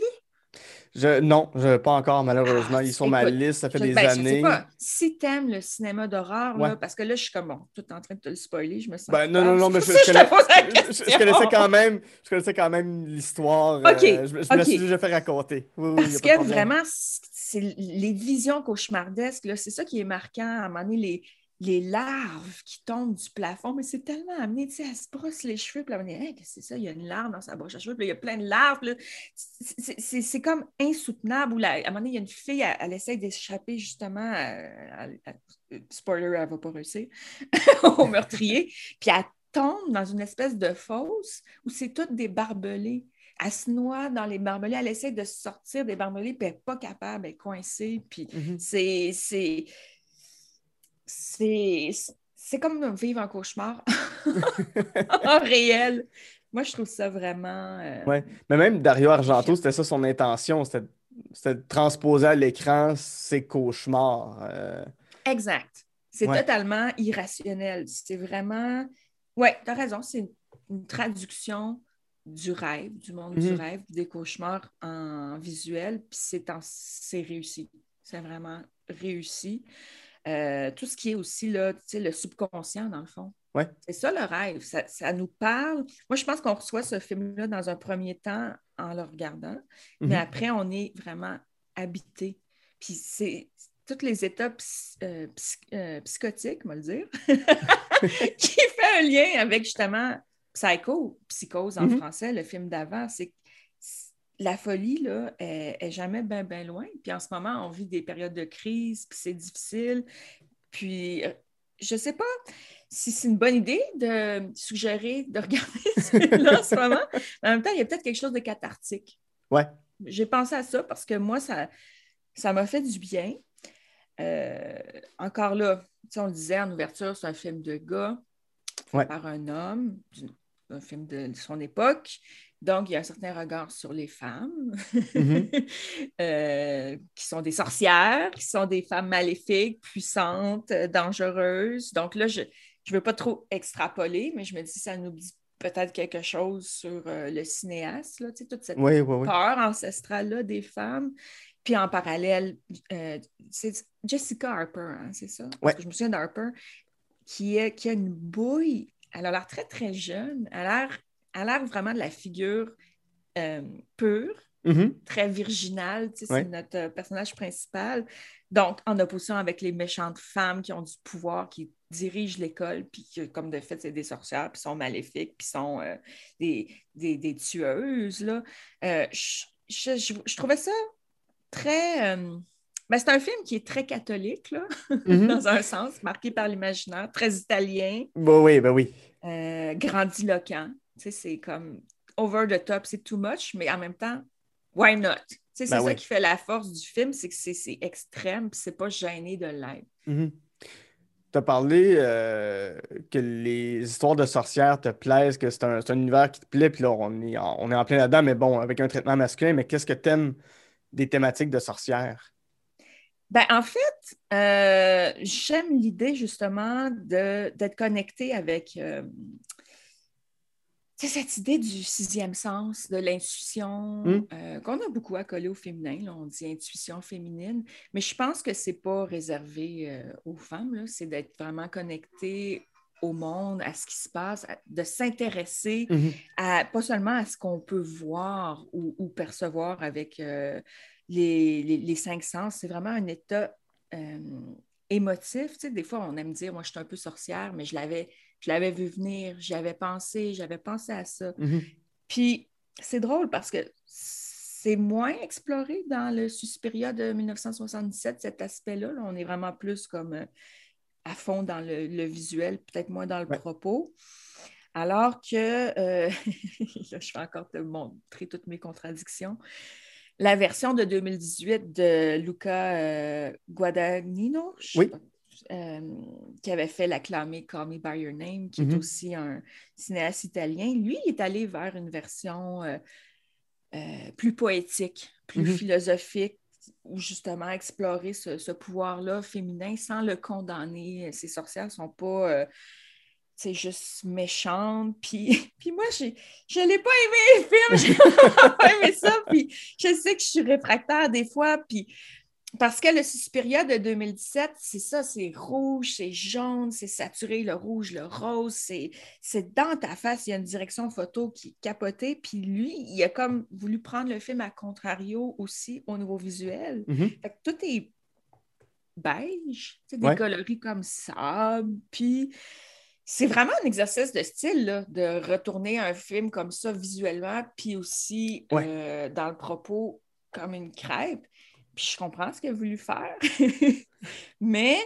Je, non, je, pas encore, malheureusement. Ah, Ils sont sur ma liste, ça fait Je- des ben, je sais années. pas. Si t'aimes le cinéma d'horreur, Ouais. parce que là, je suis comme, bon, tout en train de te le spoiler, je me sens Ben, non, non, non, mais je, connaissais quand même, je connaissais quand même l'histoire. Ok, euh, je, me- je me suis déjà fait raconter. Oui, Parce que vraiment, c'est les visions cauchemardesques, c'est ça qui est marquant. À un moment donné, les, les larves qui tombent du plafond, mais c'est tellement amené, tu sais, elle se brosse les cheveux, puis là, on est, Hey, qu'est-ce que c'est ça? Il y a une larve dans sa broche à cheveux, puis là, il y a plein de larves. C'est- comme insoutenable. Où à un moment donné, il y a une fille, elle, elle essaie d'échapper justement, à- à- à- spoiler, elle ne va pas réussir, au meurtrier, puis elle tombe dans une espèce de fosse où c'est toutes des barbelés. Elle se noie dans les barbelés, elle essaie de sortir des barbelés, puis elle n'est pas capable, elle est coincée, puis Mhm. c'est. c'est- C'est comme vivre un cauchemar en réel. Moi, je trouve ça vraiment. euh, Ouais. Mais même Dario Argento, c'était ça son intention, c'était de transposer à l'écran ses cauchemars. euh, Exact. C'est Ouais. totalement irrationnel. C'est vraiment. Ouais, tu as raison. C'est une, une traduction du rêve, du monde du Mhm. rêve, des cauchemars en visuel. Puis c'est réussi. C'est vraiment réussi. Euh, tout ce qui est aussi là, tu sais, le subconscient, dans le fond. Ouais. C'est ça le rêve. Ça, ça nous parle. Moi, je pense qu'on reçoit ce film-là dans un premier temps en le regardant, mais Mhm. après, on est vraiment habité. Puis c'est toutes les étapes euh, euh, psychotiques, on va le dire, qui fait un lien avec justement Psycho, Psychose en Mhm. français, le film d'avant. C'est la folie, là, est, est jamais bien, bien loin. Puis en ce moment, on vit des périodes de crise, puis c'est difficile. Puis euh, je sais pas si c'est une bonne idée de suggérer de regarder celui-là en ce moment. Mais en même temps, il y a peut-être quelque chose de cathartique. Ouais. J'ai pensé à ça parce que moi, ça ça m'a fait du bien. Euh, encore là, tu sais, on le disait en ouverture, c'est un film de gars Ouais. par un homme, un film de son époque. Donc, il y a un certain regard sur les femmes, Mhm. euh, qui sont des sorcières, qui sont des femmes maléfiques, puissantes, euh, dangereuses. Donc là, je ne veux pas trop extrapoler, mais je me dis ça nous dit peut-être quelque chose sur euh, le cinéaste, là, toute cette Oui, oui, oui. peur ancestrale-là des femmes. Puis en parallèle, euh, c'est Jessica Harper, hein, c'est ça? Parce Ouais. que je me souviens d'Harper, qui, est, qui a une bouille. Elle a l'air très, très jeune. Elle a l'air- a l'air vraiment de la figure euh, pure, Mhm. très virginale. tu sais, Ouais. C'est notre euh, personnage principal. Donc, en opposition avec les méchantes femmes qui ont du pouvoir, qui dirigent l'école, puis qui, comme de fait, c'est des sorcières, puis sont maléfiques, puis sont euh, des, des, des tueuses. Là. Euh, je, je- je- je trouvais ça très. ben, c'est un film qui est très catholique, là, Mhm. dans un sens, marqué par l'imaginaire, très italien, Bah oui, ben oui. euh, grandiloquent. C'est comme over the top, c'est too much, mais en même temps, why not? C'est Ben ça qui fait la force du film, c'est que c'est extrême, puis c'est pas gêné de l'être. Tu as parlé euh, que les histoires de sorcières te plaisent, que c'est un, un univers qui te plaît, puis là, on est en, on est en plein là-dedans, mais bon, avec un traitement masculin, mais qu'est-ce que t'aimes des thématiques de sorcières? Ben, en fait, euh, j'aime l'idée justement d'être connecté avec euh, sais, cette idée du sixième sens, de l'intuition, Mm. euh, qu'on a beaucoup coller au féminin. là, on dit intuition féminine, mais je pense que c'est pas réservé euh, aux femmes. C'est d'être vraiment connecté au monde, à ce qui se passe, à- de s'intéresser à, pas seulement à ce qu'on peut voir ou, ou percevoir avec euh, les, les- les cinq sens, c'est vraiment un état émotif. Tu sais, des fois, on aime dire, moi, je suis un peu sorcière, mais je l'avais, je l'avais vu venir, j'y avais pensé, j'avais pensé à ça. Mhm. Puis, c'est drôle parce que c'est moins exploré dans le Suspiria de 1977, cet aspect-là. là. On est vraiment plus comme euh, à fond dans le, le visuel, peut-être moins dans le Ouais. propos. Alors que, euh, là, je vais encore te montrer toutes mes contradictions. La version de 2018 de Luca euh, Guadagnino, je sais Oui. pas, euh, qui avait fait l'acclamé Call Me By Your Name, qui est aussi un cinéaste italien, lui, il est allé vers une version euh, euh, plus poétique, plus Mhm. philosophique, où justement explorer ce, ce pouvoir-là féminin sans le condamner. Ces sorcières ne sont pas c'est juste méchantes. Puis, puis moi, je n'ai pas aimé le film. J'ai pas aimé ça. Puis je sais que je suis réfractaire des fois. Puis parce que le Suspiria de 2017, c'est ça, c'est rouge, c'est jaune, c'est saturé, le rouge, le rose, c'est dans ta face, il y a une direction photo qui est capotée. Puis lui, il a comme voulu prendre le film à contrario aussi au niveau visuel. Mhm. Fait que tout est beige, des Ouais. coloris comme sable. Puis c'est vraiment un exercice de style, là, de retourner un film comme ça visuellement, puis aussi Ouais. euh, dans le propos comme une crêpe. Puis je comprends ce qu'il a voulu faire. Mais,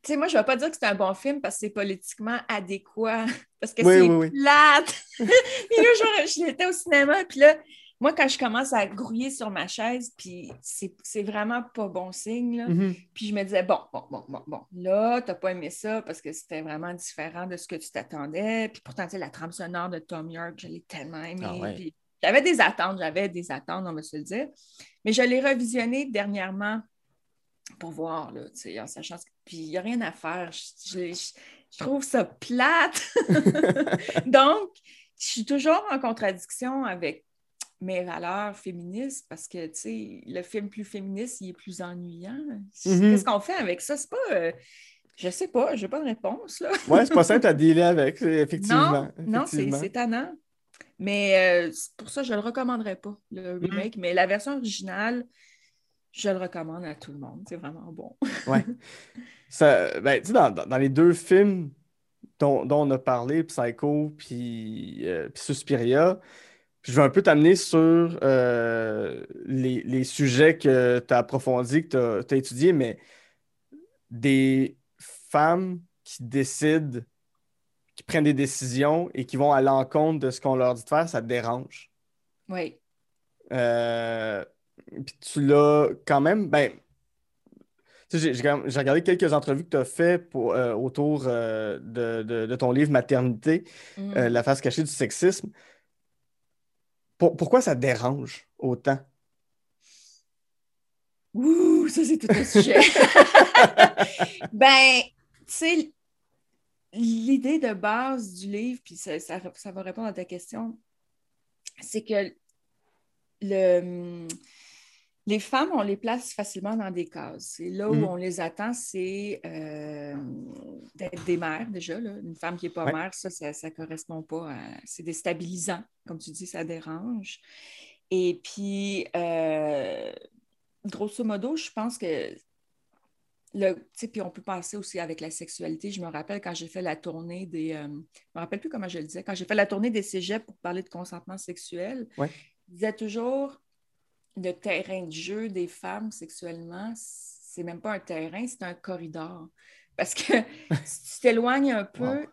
tu sais, moi, je ne vais pas dire que c'est un bon film parce que c'est politiquement adéquat, parce que Oui, c'est oui, oui. plate. puis là, genre, je l'étais au cinéma, puis là, moi, quand je commence à grouiller sur ma chaise, puis c'est vraiment pas bon signe, là. Mhm. Puis je me disais, bon, bon, bon, bon, bon, là, t'as pas aimé ça parce que c'était vraiment différent de ce que tu t'attendais. Puis pourtant, tu sais, la trame sonore de Tom York, je l'ai tellement aimée. Ah ouais. Puis j'avais des attentes, j'avais des attentes, on va se le dire. Mais je l'ai revisionné dernièrement pour voir, là, tu sais, en sachant... Puis il n'y a rien à faire. Je, je- je- je trouve ça plate. Donc, je suis toujours en contradiction avec mes valeurs féministes parce que, tu sais, le film plus féministe, il est plus ennuyant. Mhm. Qu'est-ce qu'on fait avec ça? C'est pas... euh, je sais pas, j'ai pas de réponse, là. Ouais, c'est pas simple à dealer avec, effectivement. Non, non, c'est effectivement. c'est tannant. Mais euh, pour ça, je ne le recommanderais pas, le remake. Mais la version originale, je le recommande à tout le monde. C'est vraiment bon. Ouais. Ça, ben, tu sais, dans, dans- les deux films dont, dont on a parlé, Psycho puis euh, Suspiria, je vais un peu t'amener sur euh, les, les sujets que tu as approfondis, que tu as, étudiés, mais des femmes qui décident, qui prennent des décisions et qui vont à l'encontre de ce qu'on leur dit de faire, ça te dérange. Oui. Euh, puis tu l'as quand même, ben, tu sais, j'ai regardé quelques entrevues que tu as fait pour, euh, autour euh, de, de- de ton livre Maternité, Mm. euh, La face cachée du sexisme. pourquoi ça dérange autant? Ouh, ça, c'est tout un sujet. ben, tu sais, l'idée de base du livre, puis ça, ça, va répondre à ta question, c'est que le, les femmes, on les place facilement dans des cases. Et là où mm. on les attend, c'est euh, d'être des mères déjà. Une femme qui n'est pas mère, ça, ça ne correspond pas à... C'est déstabilisant. Comme tu dis, ça dérange. Et puis, euh, grosso modo, je pense que puis on peut passer aussi avec la sexualité. Je me rappelle quand j'ai fait la tournée des. Euh, je me rappelle plus comment je le disais. Quand j'ai fait la tournée des cégeps pour parler de consentement sexuel, je disais toujours le terrain de jeu des femmes sexuellement, c'est même pas un terrain, c'est un corridor. Parce que si tu t'éloignes un peu,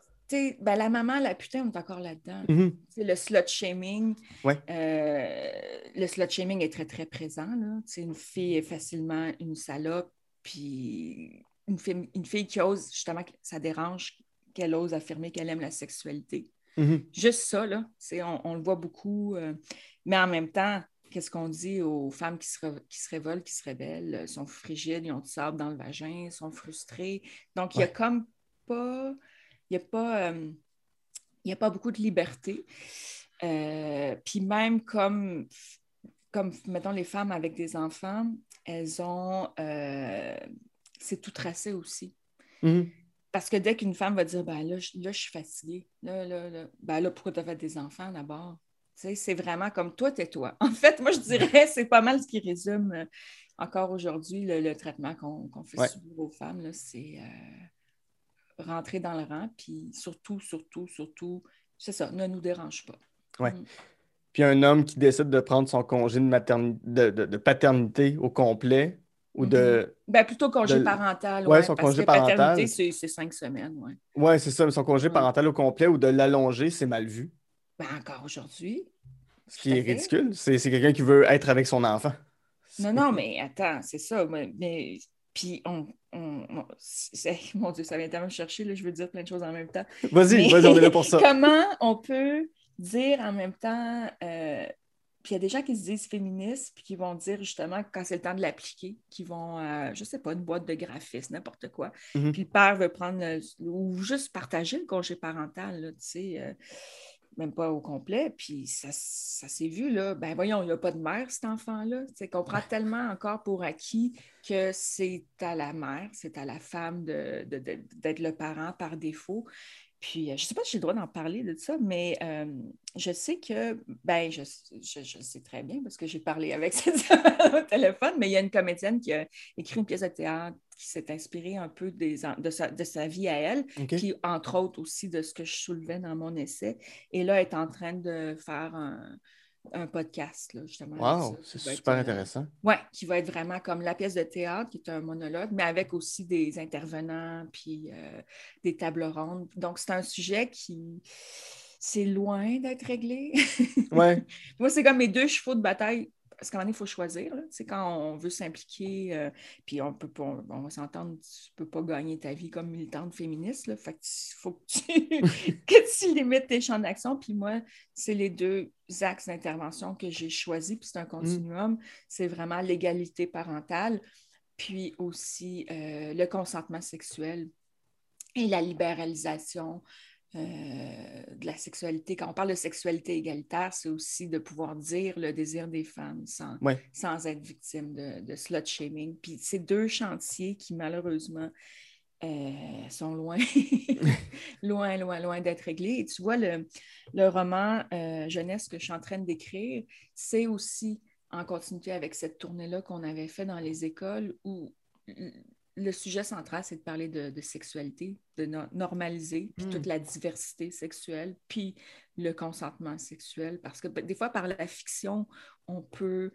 ben, la maman, la putain, on est encore là-dedans. Mm-hmm. Le slut shaming. Euh, le slut shaming est très, très présent. Là. Une fille est facilement une salope, puis une fille, une fille qui ose, justement, ça dérange qu'elle ose affirmer qu'elle aime la sexualité. Mm-hmm. Juste ça, là, on, on, le voit beaucoup. Euh, mais en même temps, qu'est-ce qu'on dit aux femmes qui se, qui se révoltent, qui se rebellent, euh, sont frigides, ils ont du sable dans le vagin, sont frustrées. Donc, il n'y a comme pas, il y a pas, euh, a pas beaucoup de liberté. Euh, puis même comme, comme, mettons, les femmes avec des enfants, elles ont, c'est tout tracé aussi. Mm-hmm. Parce que dès qu'une femme va dire, ben là, je, là, je suis fatiguée, là, là, là, ben là, pourquoi tu as fait des enfants d'abord? C'est vraiment comme toi, t'es toi. En fait, moi, je dirais, c'est pas mal ce qui résume euh, encore aujourd'hui le, traitement qu'on fait subir aux femmes. C'est euh, rentrer dans le rang, puis surtout, surtout, surtout, c'est ça, ne nous dérange pas. Oui. Mm. Puis un homme qui décide de prendre son congé de, de, paternité au complet ou de. Mm-hmm. Ben, plutôt congé parental. Oui, ouais, son congé parental. c'est cinq semaines. Oui, ouais, c'est ça. Mais son congé parental au complet ou de l'allonger, c'est mal vu. Ben, encore aujourd'hui. Ce qui est ridicule, c'est quelqu'un qui veut être avec son enfant. Non, non, mais attends, c'est ça. Mais, puis, on, mon Dieu, ça vient tellement me chercher, là, je veux dire plein de choses en même temps. Vas-y, vas-y, on est là pour ça. comment on peut dire en même temps, euh, puis il y a des gens qui se disent féministes, puis qui vont dire justement quand c'est le temps de l'appliquer, qui vont, euh, je sais pas, une boîte de graphisme, n'importe quoi. Mm-hmm. Puis le père veut prendre, ou juste partager le congé parental, tu sais. Euh, même pas au complet. Puis ça, s'est vu, là. Ben voyons, il n'y a pas de mère, cet enfant-là. C'est qu'on prend tellement encore pour acquis que c'est à la mère, c'est à la femme d'être de, le parent par défaut. Puis, euh, je ne sais pas si j'ai le droit d'en parler de ça, mais euh, je sais que, ben, je, je, sais très bien parce que j'ai parlé avec cette au téléphone, mais il y a une comédienne qui a écrit une pièce de théâtre qui s'est inspirée un peu des, de, sa, de, sa, vie à elle, qui, entre autres aussi de ce que je soulevais dans mon essai. Et là, elle est en train de faire un, un podcast, là, justement. Wow, c'est super euh, intéressant. oui, qui va être vraiment comme la pièce de théâtre, qui est un monologue, mais avec aussi des intervenants, puis euh, des tables rondes. Donc, c'est un sujet qui, c'est loin d'être réglé. Ouais. Moi, c'est comme mes deux chevaux de bataille parce moment il faut choisir. C'est quand on veut s'impliquer, euh, puis on peut pas, on va s'entendre, tu peux pas gagner ta vie comme militante féministe. Là, fait il faut que tu, que tu limites tes champs d'action. Puis moi, c'est les deux axes d'intervention que j'ai choisis, puis c'est un continuum. C'est vraiment l'égalité parentale, puis aussi euh, le consentement sexuel et la libéralisation euh, de la sexualité. Quand on parle de sexualité égalitaire, c'est aussi de pouvoir dire le désir des femmes sans, sans être victime de, de slut shaming. Puis c'est deux chantiers qui, malheureusement, euh, sont loin, loin, loin, loin d'être réglés. Et tu vois, le, le roman euh, jeunesse que je suis en train d'écrire, c'est aussi en continuité avec cette tournée-là qu'on avait fait dans les écoles où le sujet central, c'est de parler de, sexualité, de normaliser hmm. toute la diversité sexuelle, puis le consentement sexuel, parce que ben, des fois, par la fiction, on peut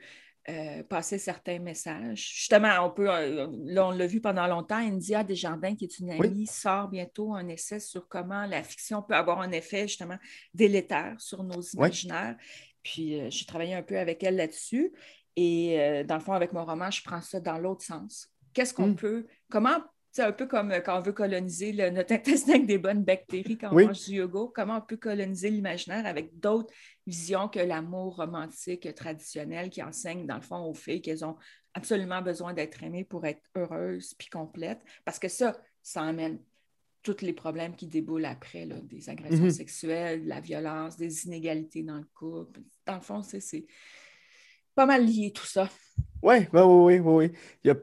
euh, passer certains messages. Justement, on peut, euh, on l'a vu pendant longtemps, India Desjardins, qui est une amie, sort bientôt un essai sur comment la fiction peut avoir un effet justement délétère sur nos imaginaires. Puis euh, j'ai travaillé un peu avec elle là-dessus. Et dans le fond, avec mon roman, je prends ça dans l'autre sens Qu'est-ce qu'on hmm. peut, comment C'est un peu comme euh, quand on veut coloniser le, notre intestin avec des bonnes bactéries quand on Oui. mange du yoga. Comment on peut coloniser l'imaginaire avec d'autres visions que l'amour romantique traditionnel qui enseigne, dans le fond, aux filles qu'elles ont absolument besoin d'être aimées pour être heureuses puis complètes? Parce que ça, ça amène tous les problèmes qui déboulent après, là, des agressions Mhm. sexuelles, de la violence, des inégalités dans le couple. Dans le fond, c'est pas mal lié tout ça. Ouais, ouais, ouais, ouais. Il y a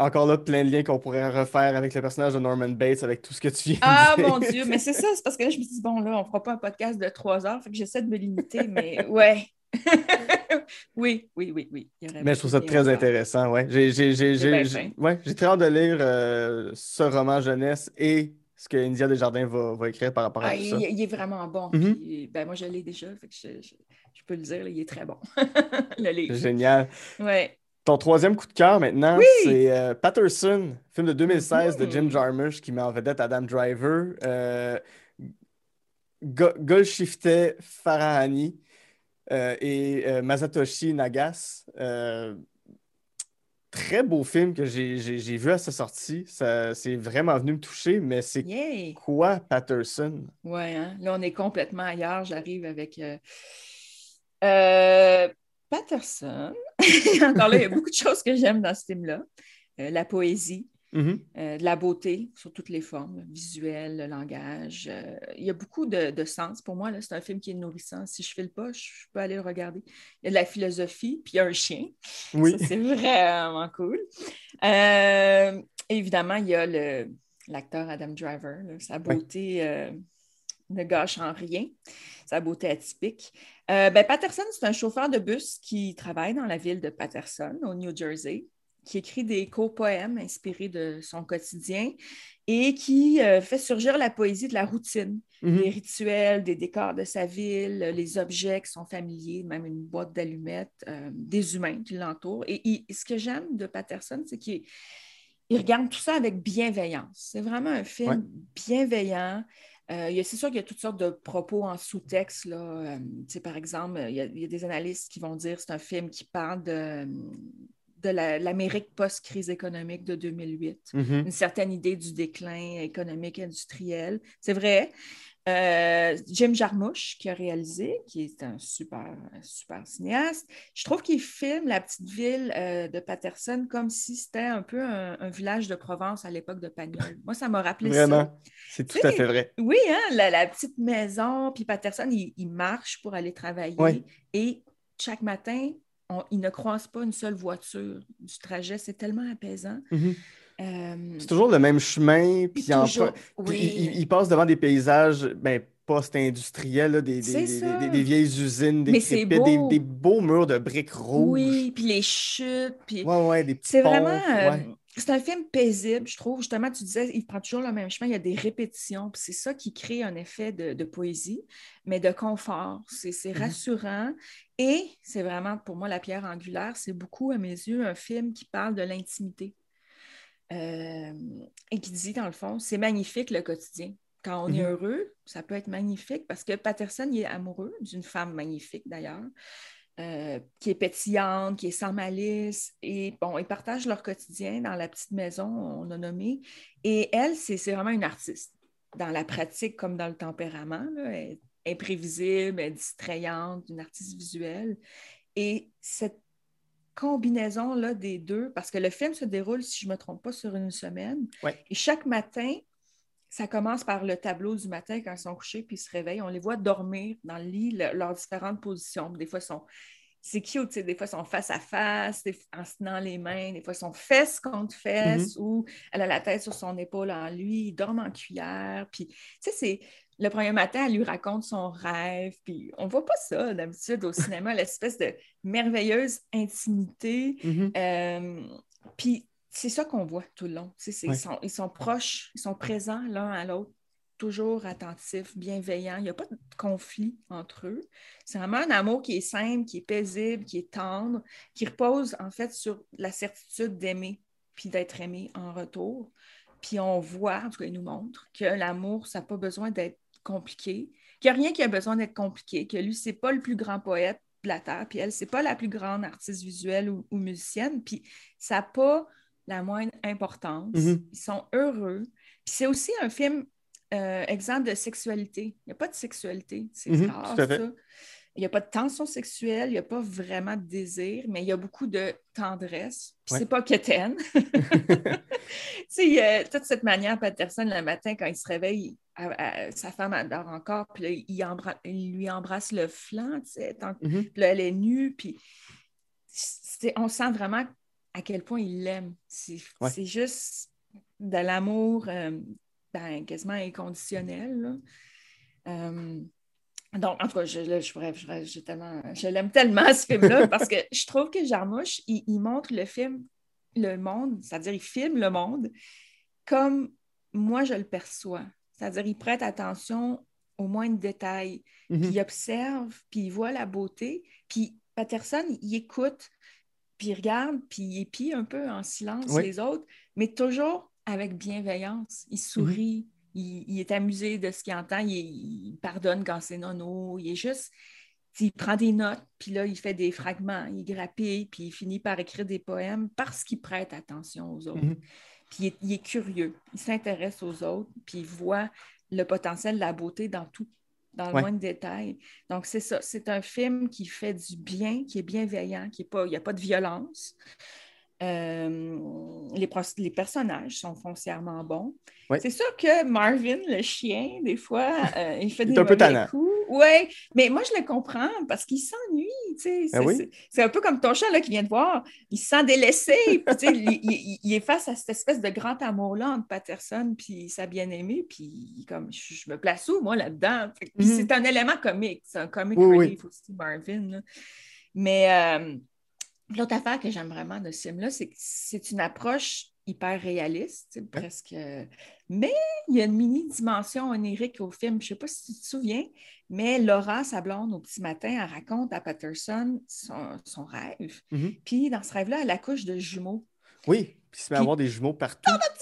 encore là plein de liens qu'on pourrait refaire avec le personnage de Norman Bates, avec tout ce que tu viens de Ah dire. mon Dieu, mais c'est ça, c'est parce que là, je me dis, bon, là, on fera pas un podcast de trois heures, fait que j'essaie de me limiter, mais ouais. oui, oui, oui, oui. Mais je trouve ça de très intéressant, ouais. J'ai j'ai- j'ai- j'ai- ouais, j'ai très hâte de lire euh, ce roman jeunesse et ce que India Desjardins va, va écrire par rapport à Ah, tout il, ça. il est vraiment bon. Mhm. puis, ben, moi, je l'ai déjà, fait que je, je- je peux le dire, là, il est très bon. le livre. Génial. Ouais. Ton troisième coup de cœur maintenant, Oui! c'est euh, Patterson, film de 2016 de Jim Mhm. Jarmusch qui met en vedette Adam Driver, euh, Farahani euh, et euh, Masatoshi Nagas. Euh, très beau film que j'ai vu à sa sortie. Ça, c'est vraiment venu me toucher, mais c'est quoi Patterson? Ouais, hein? Là, on est complètement ailleurs. J'arrive avec Patterson. Encore là, il y a beaucoup de choses que j'aime dans ce film-là. Euh, la poésie, Mhm. euh, de la beauté sur toutes les formes, visuel, le langage. Euh, il y a beaucoup de, de sens. Pour moi, c'est un film qui est nourrissant. Si je ne file pas, je, peux aller le regarder. Il y a de la philosophie, puis il y a un chien. Oui. C'est vraiment cool. Évidemment, il y a le- l'acteur Adam Driver. là. Sa beauté euh, ne gâche en rien. Sa beauté atypique. Euh, ben, Patterson, c'est un chauffeur de bus qui travaille dans la ville de Patterson, au New Jersey, qui écrit des co-poèmes inspirés de son quotidien et qui euh, fait surgir la poésie de la routine Mhm. les rituels, des décors de sa ville, les objets qui sont familiers, même une boîte d'allumettes, euh, des humains qui l'entourent. Et, ce que j'aime de Patterson, c'est qu'il il regarde tout ça avec bienveillance. C'est vraiment un film Ouais. bienveillant. Euh, c'est sûr qu'il y a toutes sortes de propos en sous-texte. Là. Euh, par exemple, il y, a, il y a des analystes qui vont dire que c'est un film qui parle de, de la- l'Amérique post-crise économique de 2008 Mhm. une certaine idée du déclin économique industriel. C'est vrai. Euh, Jim Jarmusch, qui a réalisé, qui est un super, super cinéaste, je trouve qu'il filme la petite ville euh, de Patterson comme si c'était un peu un, un village de Provence à l'époque de Pagnol. Moi, ça m'a rappelé ça. Vraiment, c'est tout à fait vrai. Oui, hein, la, la petite maison, puis Patterson, il, il marche pour aller travailler Oui. et chaque matin, on- il ne croise pas une seule voiture du trajet. C'est tellement apaisant. Mhm. Euh, C'est toujours le même chemin, puis en toujours- puis oui. il, il- il passe devant des paysages ben, post-industriels, des, vieilles usines des, beau. des beaux murs de briques rouges. Oui, puis les chutes, puis Ouais, ouais, des petits c'est vraiment... euh, ouais. c'est un film paisible, je trouve. Justement, tu disais, il prend toujours le même chemin, il y a des répétitions, puis c'est ça qui crée un effet de, de poésie, mais de confort. C'est Mhm. rassurant et c'est vraiment, pour moi, la pierre angulaire, c'est beaucoup, à mes yeux, un film qui parle de l'intimité. Euh, et qui dit, dans le fond, c'est magnifique le quotidien. Quand on est Mhm. heureux, ça peut être magnifique parce que Patterson, il est amoureux d'une femme magnifique d'ailleurs, euh, qui est pétillante, qui est sans malice. Et bon, ils partagent leur quotidien dans la petite maison, on a nommé. Et elle, c'est c'est vraiment une artiste. Dans la pratique comme dans le tempérament, là, elle est imprévisible, elle est distrayante, une artiste visuelle. Et cette combinaison-là des deux, parce que le film se déroule, si je ne me trompe pas, sur une semaine. Ouais. Et chaque matin, ça commence par le tableau du matin quand ils sont couchés puis ils se réveillent. On les voit dormir dans le lit, le- leurs différentes positions. Des fois, ils sont. C'est cute, des fois, ils sont face à face, en se tenant les mains, des fois, ils sont fesses contre fesses, ou elle a la tête sur son épaule en lui, ils dorment en cuillère. Puis, tu sais, c'est. Le premier matin, elle lui raconte son rêve, puis on voit pas ça d'habitude au cinéma, l'espèce de merveilleuse intimité. Mhm. Euh, puis c'est ça qu'on voit tout le long. Ouais. sont, ils sont proches, ils sont présents l'un à l'autre, toujours attentifs, bienveillants. Il n'y a pas de conflit entre eux. C'est vraiment un amour qui est simple, qui est paisible, qui est tendre, qui repose en fait sur la certitude d'aimer puis d'être aimé en retour. Puis on voit, en tout cas, il nous montre que l'amour, ça n'a pas besoin d'être compliqué, qu'il n'y a rien qui a besoin d'être compliqué, que lui, c'est pas le plus grand poète de la Terre, puis elle, c'est pas la plus grande artiste visuelle ou, ou musicienne, puis ça n'a pas la moindre importance. Mhm. Ils sont heureux. Puis c'est aussi un film euh, exemple de sexualité. Il n'y a pas de sexualité. C'est rare, ça. Il n'y a pas de tension sexuelle, il n'y a pas vraiment de désir, mais il y a beaucoup de tendresse. Puis Ouais. c'est pas quétaine. tu sais, il y a toute cette manière, Patterson, le matin, quand il se réveille, sa femme dort encore, puis là, il, embra- il lui embrasse le flanc, tu sais, tant- puis là, elle est nue, puis on sent vraiment à quel point il l'aime. C'est Ouais. juste de l'amour euh, ben, quasiment inconditionnel. Euh, donc, en tout cas, je, là, je, bref, je, j'ai tellement- je l'aime tellement, ce film-là, parce que je trouve que Jarmouche, il, il montre le film, le monde, c'est-à-dire il filme le monde comme moi je le perçois. C'est-à-dire il prête attention aux moindres détails Mhm. puis il observe, puis il voit la beauté, puis Patterson, il écoute, puis il regarde, puis il épie un peu en silence Oui. les autres, mais toujours avec bienveillance. Il sourit, il, il est amusé de ce qu'il entend, il, il pardonne quand c'est nono, il est juste... Il prend des notes, puis là, il fait des fragments, il grappille, puis il finit par écrire des poèmes parce qu'il prête attention aux autres. Mhm. Puis il est, il est curieux, il s'intéresse aux autres, puis il voit le potentiel, la beauté dans tout, dans le Ouais. moindre détail. Donc, c'est ça. C'est un film qui fait du bien, qui est bienveillant, qui est pas, il n'y a pas de violence. Euh, les, personnages sont foncièrement bons. C'est sûr que Marvin, le chien, des fois, euh, il fait Il des un peu coups. Oui, mais moi, je le comprends parce qu'il s'ennuie. sais. C'est oui? un peu comme ton chat là, qui vient de voir. Il se sent délaissé. puis, il, il- il est face à cette espèce de grand amour-là entre Patterson puis sa bien-aimée. Puis, comme, je, je me place où, moi, là-dedans? Mhm. c'est un élément comique. C'est un comic Oui, oui. relief aussi, Marvin. là. Mais euh, l'autre affaire que j'aime vraiment de ce film-là, c'est que c'est une approche hyper réaliste, presque. Mais il y a une mini-dimension onirique au film. Je ne sais pas si tu te souviens, mais Laura, sa blonde, au petit matin, elle raconte à Patterson son, son rêve. Mhm. Puis dans ce rêve-là, elle accouche de jumeaux. Oui, puis il se met à avoir des jumeaux partout. Ça, dans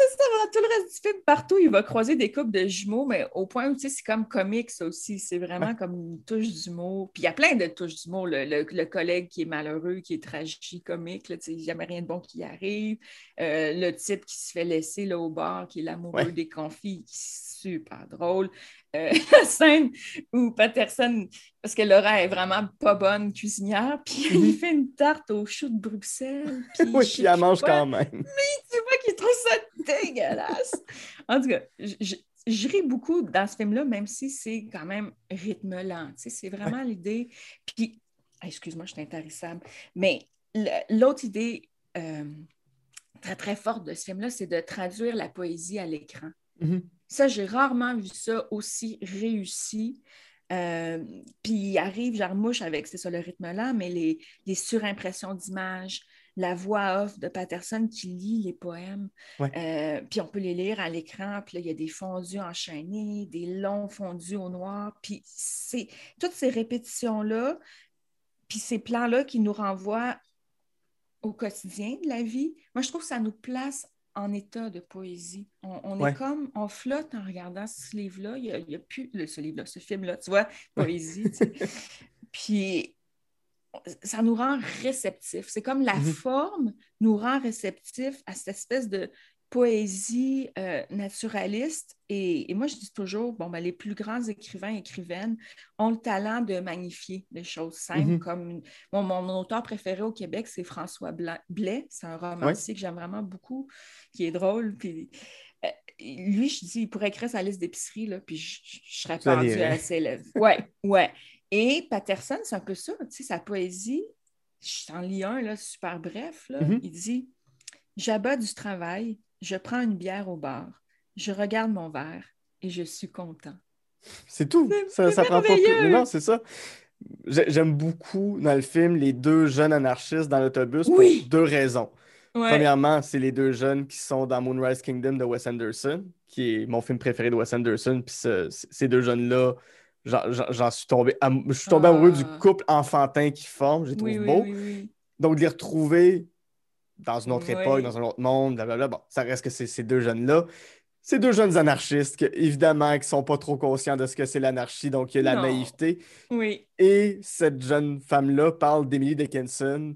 tout le reste du film, partout, il va croiser des couples de jumeaux, mais au point où, tu sais, c'est comme comique, ça aussi. C'est vraiment comme une touche d'humour. Puis il y a plein de touches d'humour. Le, le- le collègue qui est malheureux, qui est tragique-comique, là, tu sais, jamais rien de bon qui arrive. Euh, le type qui se fait laisser là, au bar, qui est l'amoureux Ouais. des confits, qui est super drôle. Euh, la scène où Patterson, parce que Laura est vraiment pas bonne cuisinière, puis Mhm. il fait une tarte au chou de Bruxelles. Puis oui, puis elle mange quoi quand même. tu vois qu'il trouve ça dégueulasse. En tout cas, je, ris beaucoup dans ce film-là, même si c'est quand même rythme lent. C'est vraiment l'idée. Puis, excuse-moi, je suis intarissable. Mais l'autre idée euh, très, très forte de ce film-là, c'est de traduire la poésie à l'écran. Mhm. Ça, j'ai rarement vu ça aussi réussi. Euh, puis il arrive, Jarmouche, avec, c'est ça, le rythme lent, mais les, les surimpressions d'images, la voix off de Patterson qui lit les poèmes. Ouais. Euh, puis on peut les lire à l'écran, puis là, il y a des fondus enchaînés, des longs fondus au noir. Puis c'est toutes ces répétitions-là, puis ces plans-là qui nous renvoient au quotidien de la vie, moi, je trouve que ça nous place en état de poésie. On, on Ouais. est comme, on flotte en regardant ce livre-là. Il n'y a, plus, le- ce livre-là, ce film-là, tu vois, poésie. tu sais. Puis, ça nous rend réceptifs. C'est comme la Mhm. forme nous rend réceptifs à cette espèce de poésie euh, naturaliste. Et, et moi, je dis toujours, bon, ben, les plus grands écrivains et écrivaines ont le talent de magnifier les choses simples. Mhm. Comme bon, mon, mon auteur préféré au Québec, c'est François Bla- Blais. C'est un romancier que j'aime vraiment beaucoup, qui est drôle. Puis, euh, lui, je dis, il pourrait écrire sa liste d'épicerie, là, puis je, je- je serais pendue lirait. à ses lèvres. Ouais, ouais. Et Patterson, c'est un peu ça, tu sais, sa poésie. Je t'en lis un, là, super bref. Là. Mhm. Il dit J'abats du travail, je prends une bière au bar, je regarde mon verre et je suis content. C'est tout. C'est- Ça, prend pas plus. Non, c'est ça. J'ai- J'aime beaucoup dans le film les deux jeunes anarchistes dans l'autobus Oui. pour deux raisons. Ouais. Premièrement, c'est les deux jeunes qui sont dans Moonrise Kingdom de Wes Anderson, qui est mon film préféré de Wes Anderson. Puis ce- ces deux jeunes-là, j'en- suis tombé, je suis tombé Ah. amoureux du couple enfantin qu'ils forment. Je les trouve oui, oui, beaux. oui, oui. Donc, de les retrouver dans une autre Oui. époque, dans un autre monde, blablabla, bon, ça reste que ces deux jeunes-là. Ces deux jeunes anarchistes, que, évidemment, qui sont pas trop conscients de ce que c'est l'anarchie, donc il y a la Non. naïveté. Oui. Et cette jeune femme-là parle d'Emily Dickinson.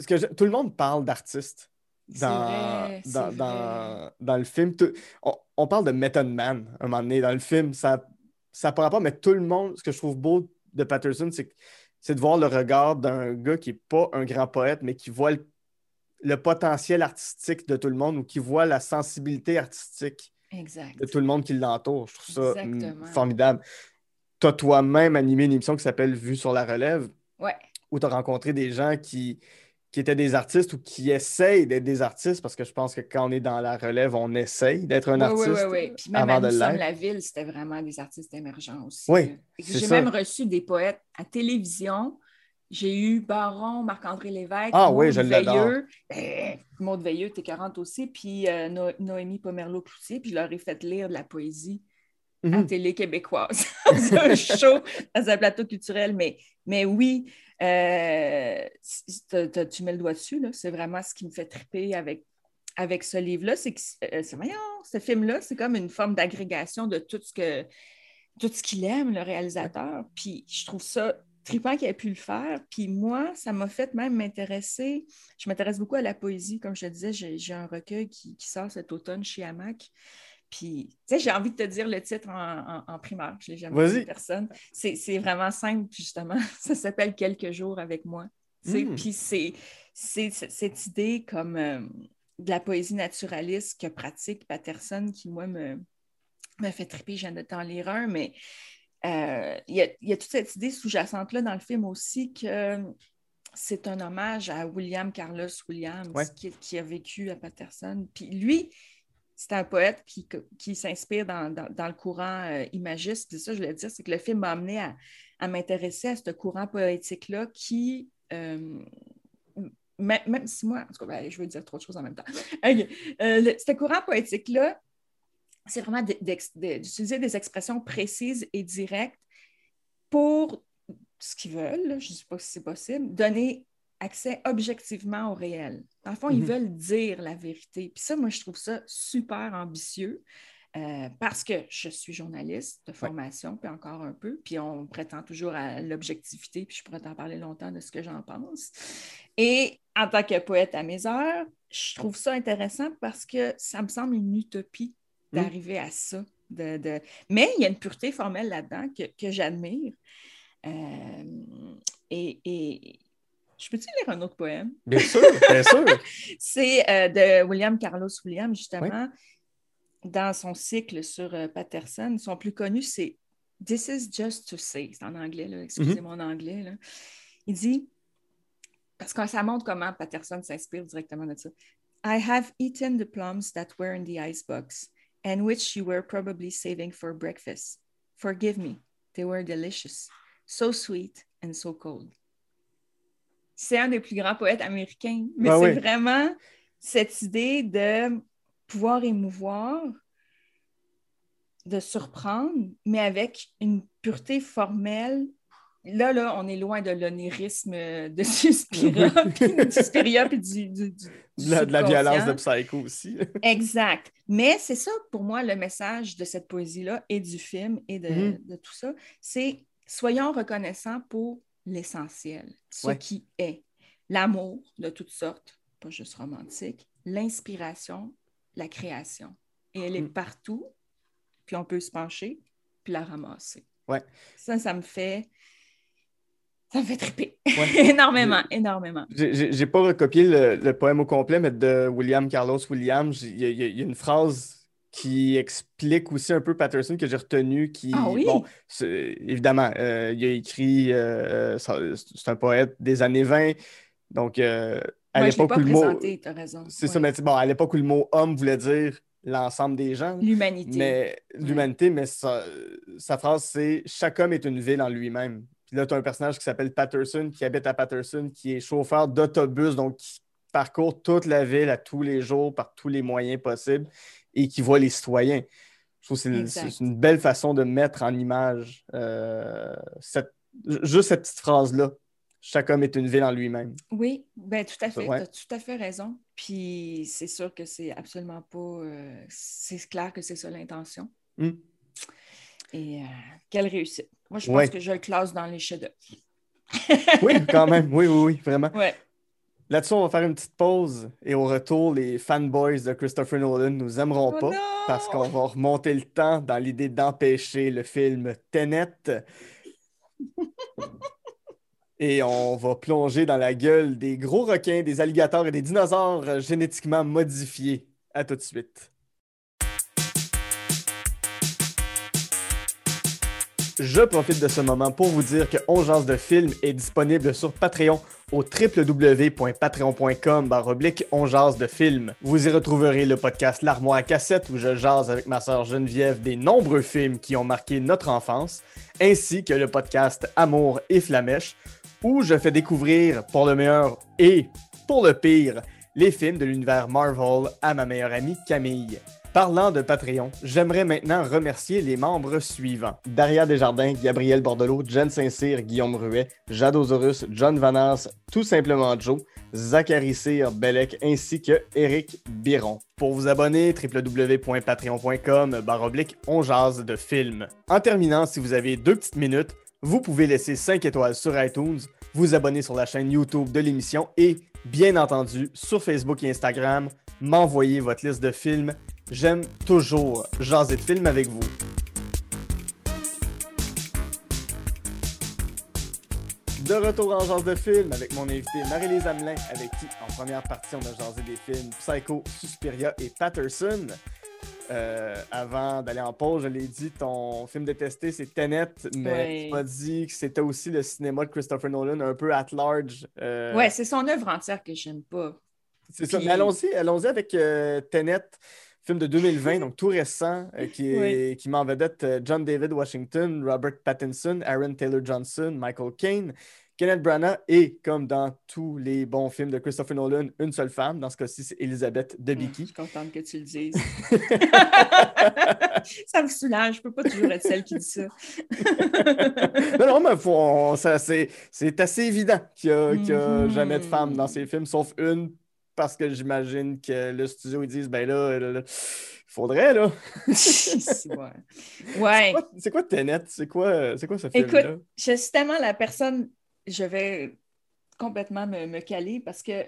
Ce que je- Tout le monde parle d'artistes. C'est dans, vrai, dans, dans, dans le film. Tout- on, on parle de Method Man un moment donné dans le film. Ça ça pourra pas, mais tout le monde, ce que je trouve beau de Patterson, c'est de voir le regard d'un gars qui n'est pas un grand poète, mais qui voit le, le potentiel artistique de tout le monde ou qui voit la sensibilité artistique Exact. de tout le monde qui l'entoure. Je trouve ça mm, Exactement. formidable. Tu as toi-même animé une émission qui s'appelle Vue sur la relève, Ouais. où tu as rencontré des gens qui, qui étaient des artistes ou qui essayent d'être des artistes, parce que je pense que quand on est dans la relève, on essaye d'être un Oui, artiste oui, oui, oui. Puis même avant à de sommes la ville, c'était vraiment des artistes émergents aussi. Oui, J'ai même reçu des poètes à télévision. J'ai eu Baron, Marc-André Lévesque, Ah oui, Maude je l'adore. Veilleux. Ben, Veilleux, t'es 40 aussi, puis euh, No- Noémie Pomerleau-Cloutier, puis je leur ai fait lire de la poésie à Mhm. télé québécoise, dans un show, dans un plateau culturel. Mais, mais oui, euh, tu mets le doigt dessus, là. c'est vraiment ce qui me fait triper avec, avec ce livre-là. C'est que, euh, c'est- voyons, ce film-là, c'est comme une forme d'agrégation de tout ce que tout ce qu'il aime, le réalisateur. Puis je trouve ça trippant qu'il ait pu le faire. Puis moi, ça m'a fait même m'intéresser. Je m'intéresse beaucoup à la poésie. Comme je te disais, j'ai un recueil qui, qui sort cet automne chez Hamac. Puis, tu sais, j'ai envie de te dire le titre en, en, en primaire. Je ne l'ai jamais dit à personne. C'est c'est vraiment simple, justement. Ça s'appelle Quelques jours avec moi. Tu sais, Mm. Puis c'est cette idée comme euh, de la poésie naturaliste que pratique Patterson qui, moi, me, me fait triper. Viens de t'en lire un, mais euh, il y, a, il y a toute cette idée sous-jacente-là dans le film aussi que c'est un hommage à William Carlos Williams Ouais. qui, qui a vécu à Patterson. Puis lui, c'est un poète qui, qui s'inspire dans, dans- dans le courant euh, imagiste. Puis ça, je voulais dire, c'est que le film m'a amené à, à m'intéresser à ce courant poétique-là qui, euh, même, si moi, en tout cas, ben, je veux dire trop de choses en même temps. Euh, le- ce courant poétique-là, c'est vraiment d'utiliser des expressions précises et directes pour ce qu'ils veulent, je ne sais pas si c'est possible, donner accès objectivement au réel. Dans le fond, ils Mhm. veulent dire la vérité. Puis ça, moi, je trouve ça super ambitieux euh, parce que je suis journaliste de formation, puis encore un peu, puis on prétend toujours à l'objectivité, puis je pourrais t'en parler longtemps de ce que j'en pense. Et en tant que poète à mes heures, je trouve ça intéressant parce que ça me semble une utopie. D'arriver à ça. De, de- Mais il y a une pureté formelle là-dedans que, que j'admire. Euh, et, et je peux-tu lire un autre poème? Bien sûr, bien sûr. C'est euh, de William Carlos Williams, justement, dans son cycle sur euh, Patterson. Son plus connu, c'est This is just to say. C'est en anglais, là. excusez mon anglais. là. Il dit, parce que ça montre comment Patterson s'inspire directement de ça. I have eaten the plums that were in the icebox and which you were probably saving for breakfast. Forgive me, they were delicious, so sweet and so cold. C'est un des plus grands poètes américains, mais Ah c'est oui. vraiment cette idée de pouvoir émouvoir, de surprendre, mais avec une pureté formelle. Là, là, on est loin de l'onirisme de Suspiria, puis Suspiria, puis du, du- du- du De la, de la violence de. Psycho aussi. Exact. Mais c'est ça, pour moi, le message de cette poésie-là et du film et de, Mhm. de tout ça, c'est soyons reconnaissants pour l'essentiel, ce Ouais. qui est l'amour de toutes sortes, pas juste romantique, l'inspiration, la création. Et elle est Mm. partout, puis on peut se pencher, puis la ramasser. Ouais. Ça, ça me fait... Ça me fait triper. Ouais. énormément, énormément. J'ai- pas recopié le, le poème au complet, mais de William Carlos Williams, il y, a- y y une phrase qui explique aussi un peu Patterson que j'ai retenu qui, Ah oui? bon, évidemment, euh, il a écrit, euh, ça- c'est un poète des années 20, donc euh, à Ouais, l'époque pas où le mot, c'est ça, mais bon, à l'époque où le mot homme voulait dire l'ensemble des gens, L'humanité. mais l'humanité, mais sa, sa phrase, c'est Chaque homme est une ville en lui-même. Puis là, tu as un personnage qui s'appelle Patterson, qui habite à Patterson, qui est chauffeur d'autobus, donc qui parcourt toute la ville à tous les jours par tous les moyens possibles et qui voit les citoyens. Je trouve que c'est- une belle façon de mettre en image euh, cette- juste cette petite phrase-là. Chaque homme est une ville en lui-même. Oui, ben tout à fait. Ouais. Tu as tout à fait raison. Puis c'est sûr que c'est absolument pas. euh, c'est clair que c'est ça l'intention. Hmm. Et euh, quelle réussite. Moi, je Ouais. pense que je le classe dans les chefs-d'œuvre. Oui, quand même. Oui, oui, oui, vraiment. Ouais. Là-dessus, on va faire une petite pause et au retour, les fanboys de Christopher Nolan nous aimeront Oh pas non! parce qu'on va remonter le temps dans l'idée d'empêcher le film Tenet. Et on va plonger dans la gueule des gros requins, des alligators et des dinosaures génétiquement modifiés. À tout de suite. Je profite de ce moment pour vous dire que Ongeance de film est disponible sur Patreon au www.patreon.com baroblique Ongeance de film. Vous y retrouverez le podcast L'armoire à cassette où je jase avec ma sœur Geneviève des nombreux films qui ont marqué notre enfance, ainsi que le podcast Amour et Flamèche où je fais découvrir pour le meilleur et pour le pire les films de l'univers Marvel à ma meilleure amie Camille. Parlant de Patreon, j'aimerais maintenant remercier les membres suivants. Daria Desjardins, Gabriel Bordelot, Jen Saint-Cyr, Guillaume Ruet, Jade Osorus, John Vanas, tout simplement Joe, Zachary Cyr, Bellec, ainsi que Eric Biron. Pour vous abonner, www.patreon.com baroblique on jase de film. En terminant, si vous avez deux petites minutes, vous pouvez laisser 5 étoiles sur iTunes, vous abonner sur la chaîne YouTube de l'émission et, bien entendu, sur Facebook et Instagram, m'envoyer votre liste de films. J'aime toujours jaser de films avec vous. De retour en genre de film avec mon invité Marie-Lise Hamelin, avec qui, en première partie, on a jasé des films Psycho, Suspiria et Patterson. Euh, avant d'aller en pause, je l'ai dit, ton film détesté, c'est Tenet, mais Ouais. tu m'as dit que c'était aussi le cinéma de Christopher Nolan, un peu at large. euh, Ouais, c'est son œuvre entière que j'aime pas. c'est ça. Mais allons-y, allons-y avec euh, Tenet, film de 2020, donc tout récent, euh, qui, est, qui met en vedette euh, John David Washington, Robert Pattinson, Aaron Taylor Johnson, Michael Caine, Kenneth Branagh et, comme dans tous les bons films de Christopher Nolan, une seule femme. Dans ce cas-ci, c'est Elizabeth Je Debicki. suis contente que tu le dises. ça me soulage. Je peux pas toujours être celle qui dit ça. non, non, mais faut, on- ça, c'est, c'est assez évident qu'il n'y a, y a Mhm. jamais de femme dans ces films, sauf une, parce que j'imagine que le studio, ils disent, ben là, là, là, faudrait, là. C'est- ouais. Ouais. C'est quoi- Tenet? C'est quoi, c'est quoi ce film-là? Écoute, je suis tellement la personne, je vais complètement me, me caler parce que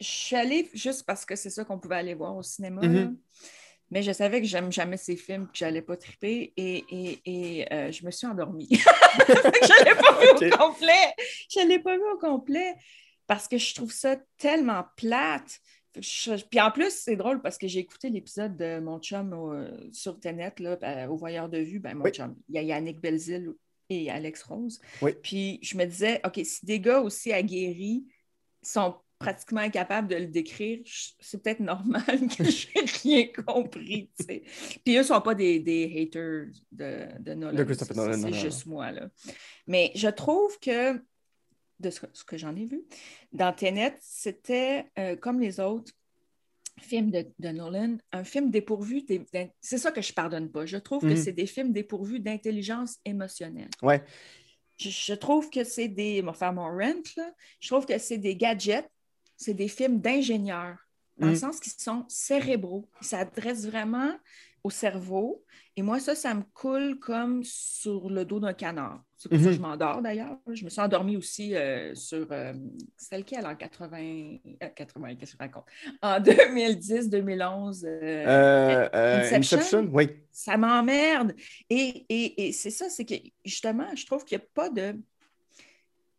je suis allée juste parce que c'est ça qu'on pouvait aller voir au cinéma. Mhm. là. Mais je savais que j'aime jamais ces films, que j'allais pas triper et, et, et, euh, je me suis endormie. je l'ai pas vu au complet. Je l'ai pas vu au complet parce que je trouve ça tellement plate. Je- Puis en plus, c'est drôle parce que j'ai écouté l'épisode de mon chum au- sur Tenet, là, ben, au Voyeur de vue. Ben, mon Oui. chum, il y a Yannick Belzil et Alex Rose. Oui. Puis je me disais, OK, si des gars aussi aguerris sont pratiquement incapables de le décrire, c'est peut-être normal que j'ai rien compris. Puis eux ne sont pas des, des haters de, de Nolan. C'est- juste moi. Là. Mais je trouve que, de ce que, ce que j'en ai vu, dans Tenet, c'était euh, comme les autres films de, de Nolan, un film dépourvu. C'est ça que je pardonne pas. Je trouve que Mhm. c'est des films dépourvus d'intelligence émotionnelle. Ouais. Je, je trouve que c'est des. On va faire mon rent, là. Je trouve que c'est des gadgets, c'est des films d'ingénieurs, dans le Mhm. sens qu'ils sont cérébraux. Ils s'adressent vraiment au cerveau. Et moi, ça, ça me coule comme sur le dos d'un canard. C'est ça que Mhm. je m'endors d'ailleurs. Je me suis endormie aussi euh, sur. Euh, c'est lequel en 80. euh, 80, qu'est-ce que je raconte? En 2010, 2011. euh, Euh, euh, Inception? Inception? Oui. ça m'emmerde. Et, et- et c'est ça, c'est que justement, je trouve qu'il n'y a pas de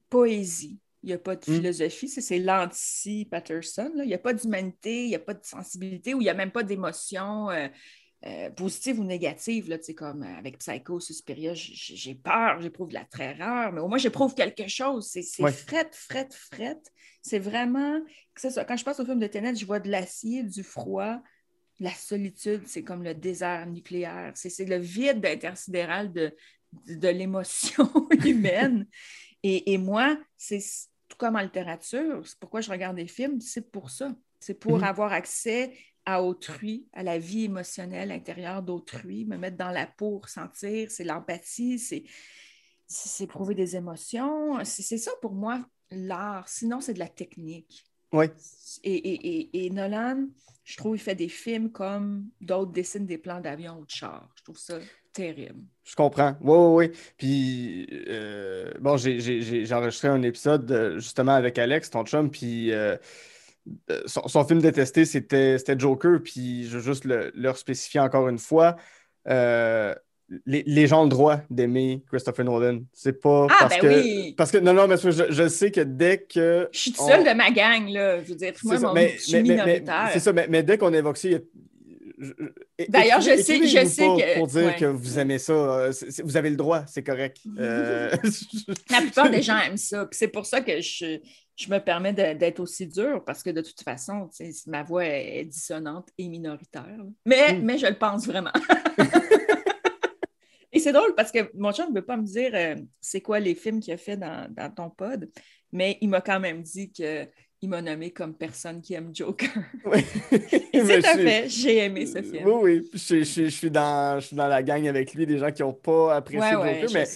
poésie. Il n'y a pas de Mm. philosophie, c'est c'est l'anti-Patterson. Il n'y a pas d'humanité, il n'y a pas de sensibilité, ou il n'y a même pas d'émotion euh, euh, positive ou négative. Là, comme euh, avec Psycho, Suspiria, j'ai peur, j'éprouve de la terreur, mais au moins j'éprouve quelque chose. C'est Ouais. fret, fret, fret. C'est vraiment. ça. Quand je pense au film de Tenet, je vois de l'acier, du froid, la solitude, c'est comme le désert nucléaire. C'est c'est le vide intersidéral de, de, de l'émotion humaine. Et, et moi, c'est tout comme en littérature, c'est pourquoi je regarde des films, c'est pour ça. C'est pour Mhm. avoir accès à autrui, à la vie émotionnelle intérieure d'autrui, me mettre dans la peau, ressentir, c'est l'empathie, c'est c'est éprouver des émotions. C'est ça pour moi, l'art. Sinon, c'est de la technique. Oui. Et, et- et- et Nolan, je trouve, il fait des films comme d'autres dessinent des plans d'avion ou de char. Je trouve ça terrible. Je comprends. Oui, oui, oui. Puis, euh, bon, j'ai, enregistré un épisode euh, justement avec Alex, ton chum, puis euh, euh, son, son film détesté, c'était, c'était Joker, puis je veux juste le, leur spécifier encore une fois. euh, les, les gens ont le droit d'aimer Christopher Nolan. C'est pas Ah, parce ben que. oui! Parce que, non, non, mais je, je sais que dès que. Je suis toute on- seule de ma gang, là. Je veux dire, moi, mon- mais- je suis minoritaire. C'est ça, mais, mais dès qu'on évoque ça, il y a- je- je- D'ailleurs, je sais- je sais que- Pour dire ouais. que vous aimez ça, euh, vous avez le droit, c'est correct. Euh, La plupart des gens aiment ça. Puis c'est pour ça que je, je me permets d'être aussi dure, parce que de toute façon, ma voix est dissonante et minoritaire. Mais, Mm. mais je le pense vraiment. et c'est drôle parce que mon chum ne veut pas me dire euh, c'est quoi les films qu'il a fait dans, dans ton pod, mais il m'a quand même dit que il m'a nommé comme personne qui aime Joker. oui. Et un je- fait, j'ai aimé ce film. Oui, oui, je, je- je suis dans, je suis dans la gang avec lui, des gens qui n'ont pas apprécié Ouais, Joker, mais.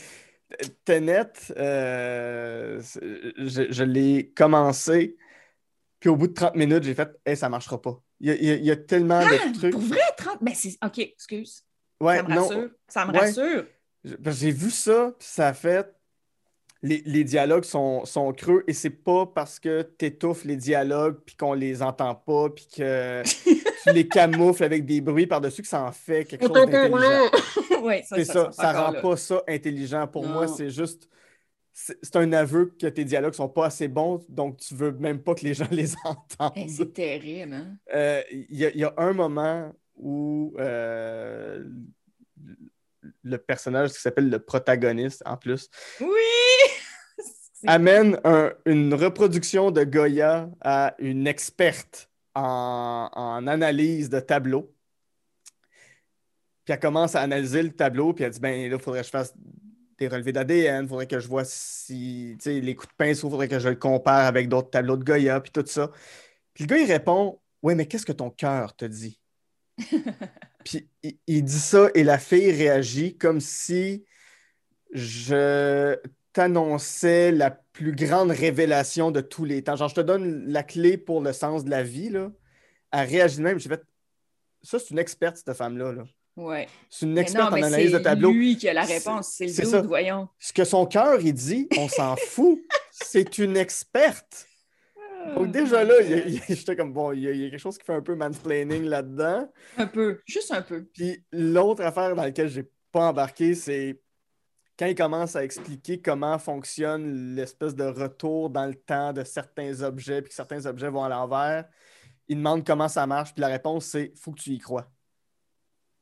Tenet, euh, je, l'ai commencé, puis au bout de 30 minutes, j'ai fait hey, ça ne marchera pas. Il y a, il y a- tellement de trucs. Pour vrai, 30... Mais c'est... OK, excuse. Ouais, ça me non, rassure. Ça me Ouais. rassure. J'ai vu ça, puis ça a fait. Les, les dialogues sont, sont creux et c'est pas parce que tu étouffes les dialogues puis qu'on les entend pas puis que tu les camoufles avec des bruits par-dessus que ça en fait quelque chose d'intelligent. oui, ça, C'est ça, ça rend là. pas ça intelligent. Pour moi, c'est juste. C'est un aveu que tes dialogues sont pas assez bons, donc tu veux même pas que les gens les entendent. Eh, c'est terrible, hein? Euh, y, il y a un moment où euh, le personnage qui s'appelle le protagoniste, en plus, Oui! Amène un- une reproduction de Goya à une experte en, en analyse de tableau. Puis elle commence à analyser le tableau, puis elle dit ben là, il faudrait que je fasse des relevés d'ADN, il faudrait que je vois si tu sais, les coups de pinceau, il faudrait que je le compare avec d'autres tableaux de Goya, puis tout ça. Puis le gars, il répond Ouais, mais qu'est-ce que ton cœur te dit Puis il, il dit ça, et la fille réagit comme si je t'annonçais la plus grande révélation de tous les temps. Genre, je te donne la clé pour le sens de la vie, là. Elle réagit de même. J'ai fait, ça, c'est une experte, cette femme-là. Là. Ouais. C'est une Mais experte en analyse de c'est tableau. lui qui a la C'est- réponse. C'est le c'est ça. voyons. Ce que son cœur, il dit, on s'en fout. C'est une experte. Donc, déjà là, j'étais comme, bon, il y, a, il y a quelque chose qui fait un peu mansplaining là-dedans. Un peu, juste un peu. Puis l'autre affaire dans laquelle j'ai pas embarqué, c'est quand il commence à expliquer comment fonctionne l'espèce de retour dans le temps de certains objets, puis que certains objets vont à l'envers. Il demande comment ça marche, puis la réponse, c'est faut que tu y crois.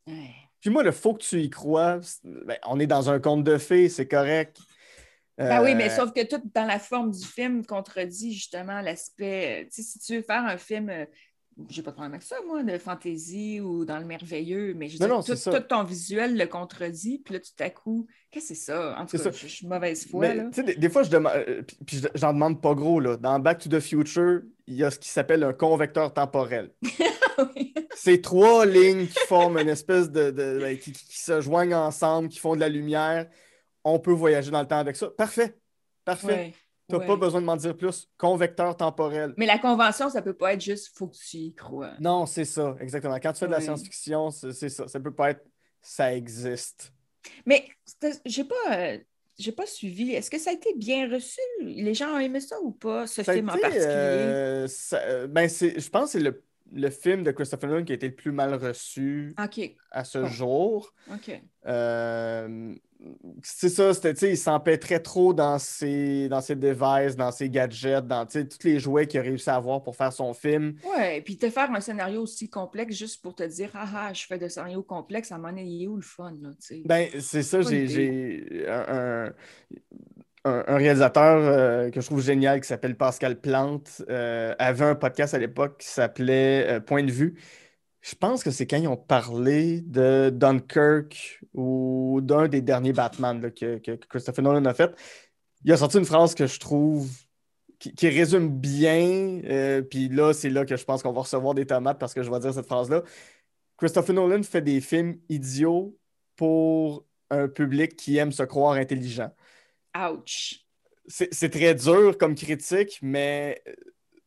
Ouais. Puis moi, le faut que tu y crois, ben, on est dans un conte de fées, c'est correct. Ben oui, Euh, mais sauf que tout dans la forme du film contredit justement l'aspect. euh, Tu sais, si tu veux faire un film, euh, j'ai pas de problème avec ça, moi, de fantasy ou dans le merveilleux, mais je veux Non, dire, non, tout, ton visuel le contredit, puis là, tout à coup, qu'est-ce que c'est ça? En tout cas, je suis mauvaise foi, Mais, là. des, des fois, je demande, euh, puis, puis je- j'en demande pas gros, là. Dans Back to the Future, il y a ce qui s'appelle un convecteur temporel. Oui. C'est trois lignes qui forment une espèce de. de- ben, qui, qui- qui se joignent ensemble, qui font de la lumière. On peut voyager dans le temps avec ça. Parfait. Parfait. Ouais, T'as ouais. pas besoin de m'en dire plus. Convecteur temporel. Mais la convention, ça peut pas être juste faut que tu y crois. Non, c'est ça, exactement. Quand tu fais de la science-fiction, c'est ça. Ça peut pas être ça existe. Mais j'ai pas. euh, j'ai pas suivi. Est-ce que ça a été bien reçu? Les gens ont aimé ça ou pas, ce Ça film en été, particulier? euh, ça- euh, ben, c'est- je pense que c'est le, le film de Christopher Nolan qui a été le plus mal reçu à ce jour. OK. Euh, c'est ça, c'était, tu sais, il s'empêtrait trop dans ses, dans ses devices, dans ses gadgets, dans tous les jouets qu'il a réussi à avoir pour faire son film. Ouais, puis te faire un scénario aussi complexe juste pour te dire Ah ah, je fais de scénario complexe, à un moment donné, il est où le fun, là, tu sais? Ben, c'est ça, j'ai un, un- un- réalisateur euh, que je trouve génial qui s'appelle Pascal Plante euh, avait un podcast à l'époque qui s'appelait euh, Point de vue. Je pense que c'est quand ils ont parlé de Dunkirk ou d'un des derniers Batman que, Christopher Nolan a fait. Il a sorti une phrase que je trouve qui, qui résume bien. euh, Puis là, c'est là que je pense qu'on va recevoir des tomates parce que je vais dire cette phrase-là. Christopher Nolan fait des films idiots pour un public qui aime se croire intelligent. Ouch! C'est très dur comme critique, mais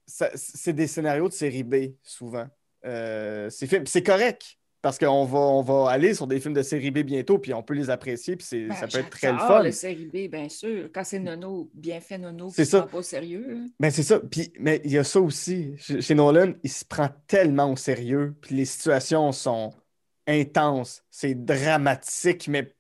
ça- c'est des scénarios de série B, souvent. Euh, c'est correct. parce qu'on va, on va aller sur des films de série B bientôt, puis on peut les apprécier, puis Ben, ça peut être très le fun. le série B, bien sûr. Quand c'est nono, bien fait nono, C'est ça. prend pas au sérieux. Ben c'est ça. Puis, mais il y a ça aussi. Chez, chez Nolan, il se prend tellement au sérieux. Puis les situations sont intenses. C'est dramatique, mais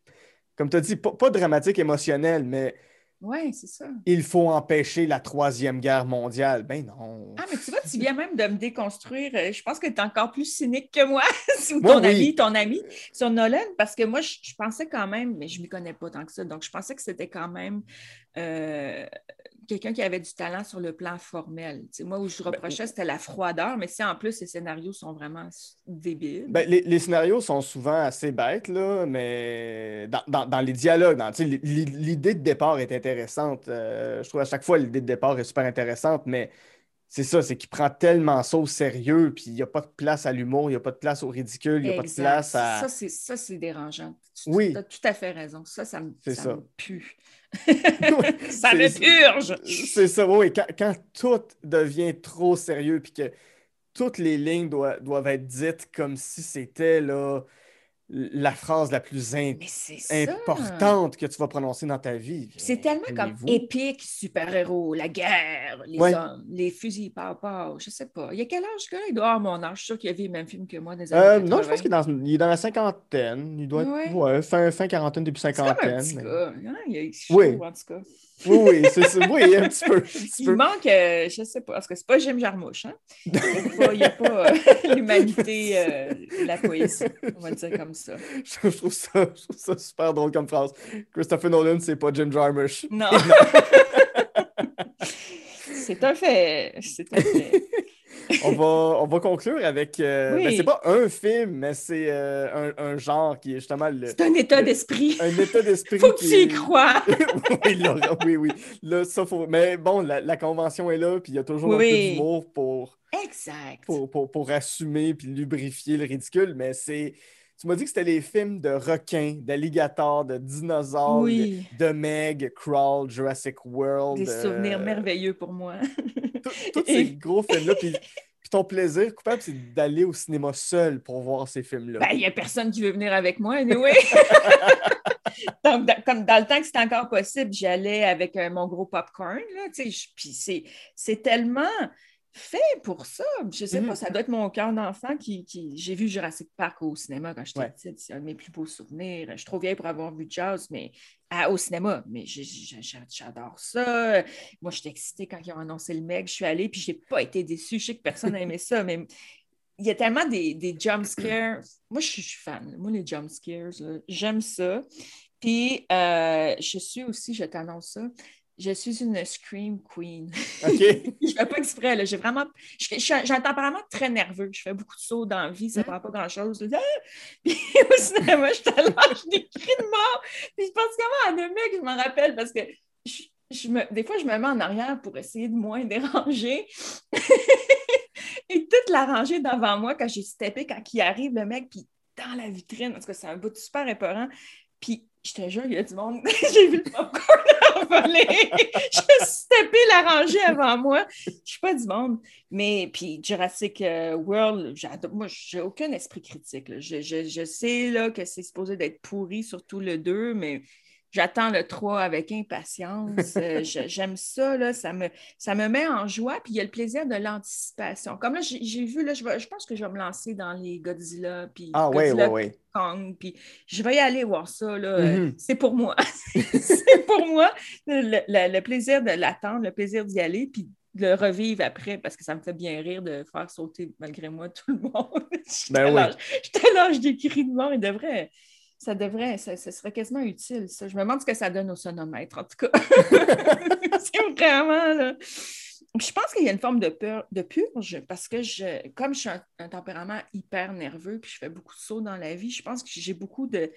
comme tu as dit, pas, pas dramatique émotionnel, mais Oui, c'est ça. il faut empêcher la Troisième Guerre mondiale. Ben non. Ah, mais tu vois, tu viens même de me déconstruire. Euh, Je pense que tu es encore plus cynique que moi, ou ton oui. ami, ton ami, sur Nolan, parce que moi, je, je pensais quand même, mais je ne m'y connais pas tant que ça, donc je pensais que c'était quand même euh, quelqu'un qui avait du talent sur le plan formel. Moi, où je Ben, reprochais, c'était la froideur, mais si en plus, les scénarios sont vraiment débiles. Ben, les, les scénarios sont souvent assez bêtes, là, mais dans, dans- dans les dialogues, l'idée de départ est intéressante. Euh, je trouve à chaque fois l'idée de départ est super intéressante, mais c'est ça, c'est qu'il prend tellement ça au sérieux, puis il n'y a pas de place à l'humour, il n'y a pas de place au ridicule, il n'y a pas de place à. Ça, c'est, ça, c'est dérangeant. Tu Oui. as tout à fait raison. Ça, ça me, ça ça. me pue. Oui, ça me purge. C'est ça, oui. Quand, quand tout devient trop sérieux, puis que toutes les lignes doivent, doivent être dites comme si c'était là, la phrase la plus in- importante que tu vas prononcer dans ta vie. C'est tellement comme épique, super-héros, la guerre, les Ouais. hommes, les fusils par par, je sais pas. Il y a quel âge? Il doit avoir mon âge. Je suis sûr qu'il a vu le même film que moi des Euh, années non, je pense 80. qu'il est dans, il est dans la cinquantaine. Il doit être Ouais. ouais, fin, fin quarantaine, début C'est comme un cinquantaine. petit mais- gars. hein, Il chaud, Oui. en tout cas. Oui, oui, c'est ça. Oui, un petit peu. un petit Il peu. manque, euh, je sais pas, parce que c'est pas Jim Jarmusch. Hein? Il n'y a pas, euh, l'humanité, euh, la poésie, on va le dire comme ça. Je trouve ça, je trouve ça super drôle comme phrase. Christopher Nolan, c'est pas Jim Jarmusch. Non. c'est un fait. C'est un fait. On va, on va conclure avec. euh, Oui. ben, c'est pas un film, mais c'est euh, un, un genre qui est justement le, C'est un état d'esprit. un état d'esprit. Faut que tu y crois. oui, Laura, oui, oui. Là, ça, faut... Mais bon, la, la convention est là, puis il y a toujours un peu d'humour pour, Exact. pour, pour, pour assumer puis lubrifier le ridicule, mais c'est. Tu m'as dit que c'était les films de requins, d'alligators, de dinosaures, Oui. de Meg, Crawl, Jurassic World. Des souvenirs euh, merveilleux pour moi. Tous ces gros films-là. Puis, ton plaisir coupable, c'est d'aller au cinéma seul pour voir ces films-là. Ben, il n'y a personne qui veut venir avec moi, anyway. Donc, dans- comme dans le temps que c'était encore possible, j'allais avec euh, mon gros popcorn, puis c'est, c'est tellement fait pour ça? Je sais Mhm. pas, ça doit être mon cœur d'enfant qui, qui- J'ai vu Jurassic Park au cinéma quand j'étais Ouais. petite, c'est un de mes plus beaux souvenirs. Je suis trop vieille pour avoir vu Jazz, mais à- au cinéma, mais j'adore ça. Moi, j'étais excitée quand ils ont annoncé le mec, je suis allée, puis j'ai pas été déçue. Je sais que personne n'a aimé ça, mais il y a tellement des, des jump scares. Moi, je suis fan. Moi, les jump scares, j'aime ça. Puis, euh, je suis aussi, je t'annonce ça, je suis une scream queen. OK? je fais pas exprès, là. J'ai vraiment... J'ai un tempérament très nerveux. Je fais beaucoup de sauts dans la vie, ça ne Mm. prend pas grand-chose. Ah! Puis au cinéma, je te lâche des cris de mort. Puis je pense comment à deux mecs, je m'en rappelle, parce que je, je me, des fois, je me mets en arrière pour essayer de moins déranger. Et toute la rangée devant moi, quand j'ai steppé, quand il arrive, le mec, puis dans la vitrine, parce que c'est un bout super épeurant. Puis, je te jure, il y a du monde. j'ai vu le popcorn envoler. J'ai steppé la rangée avant moi. Je suis pas du monde. Mais, puis, Jurassic euh, World, moi, j'ai aucun esprit critique. Je, je- je sais là, que c'est supposé d'être pourri, surtout le 2, mais j'attends le 3 avec impatience. Euh, J'aime ça, là, ça, me, ça me met en joie. Puis, il y a le plaisir de l'anticipation. Comme là, j'ai vu, là, je, vais- je pense que je vais me lancer dans les Godzilla. Puis Ah, Godzilla ouais, ouais. Kong, puis je vais y aller voir ça. Là. Euh, Mhm. C'est pour moi. c'est pour moi. Le, le- le plaisir de l'attendre, le plaisir d'y aller, puis de le revivre après, parce que ça me fait bien rire de faire sauter, malgré moi, tout le monde. je Ben te oui. lâche- je te lâche des cris de mort. Il devrait... Ça devrait, ça, ça serait quasiment utile, ça. Je me demande ce que ça donne au sonomètre, en tout cas. c'est vraiment, là. Je pense qu'il y a une forme de peur, de purge, parce que je, comme je suis un, un tempérament hyper nerveux, puis je fais beaucoup de sauts dans la vie, je pense que j'ai beaucoup de,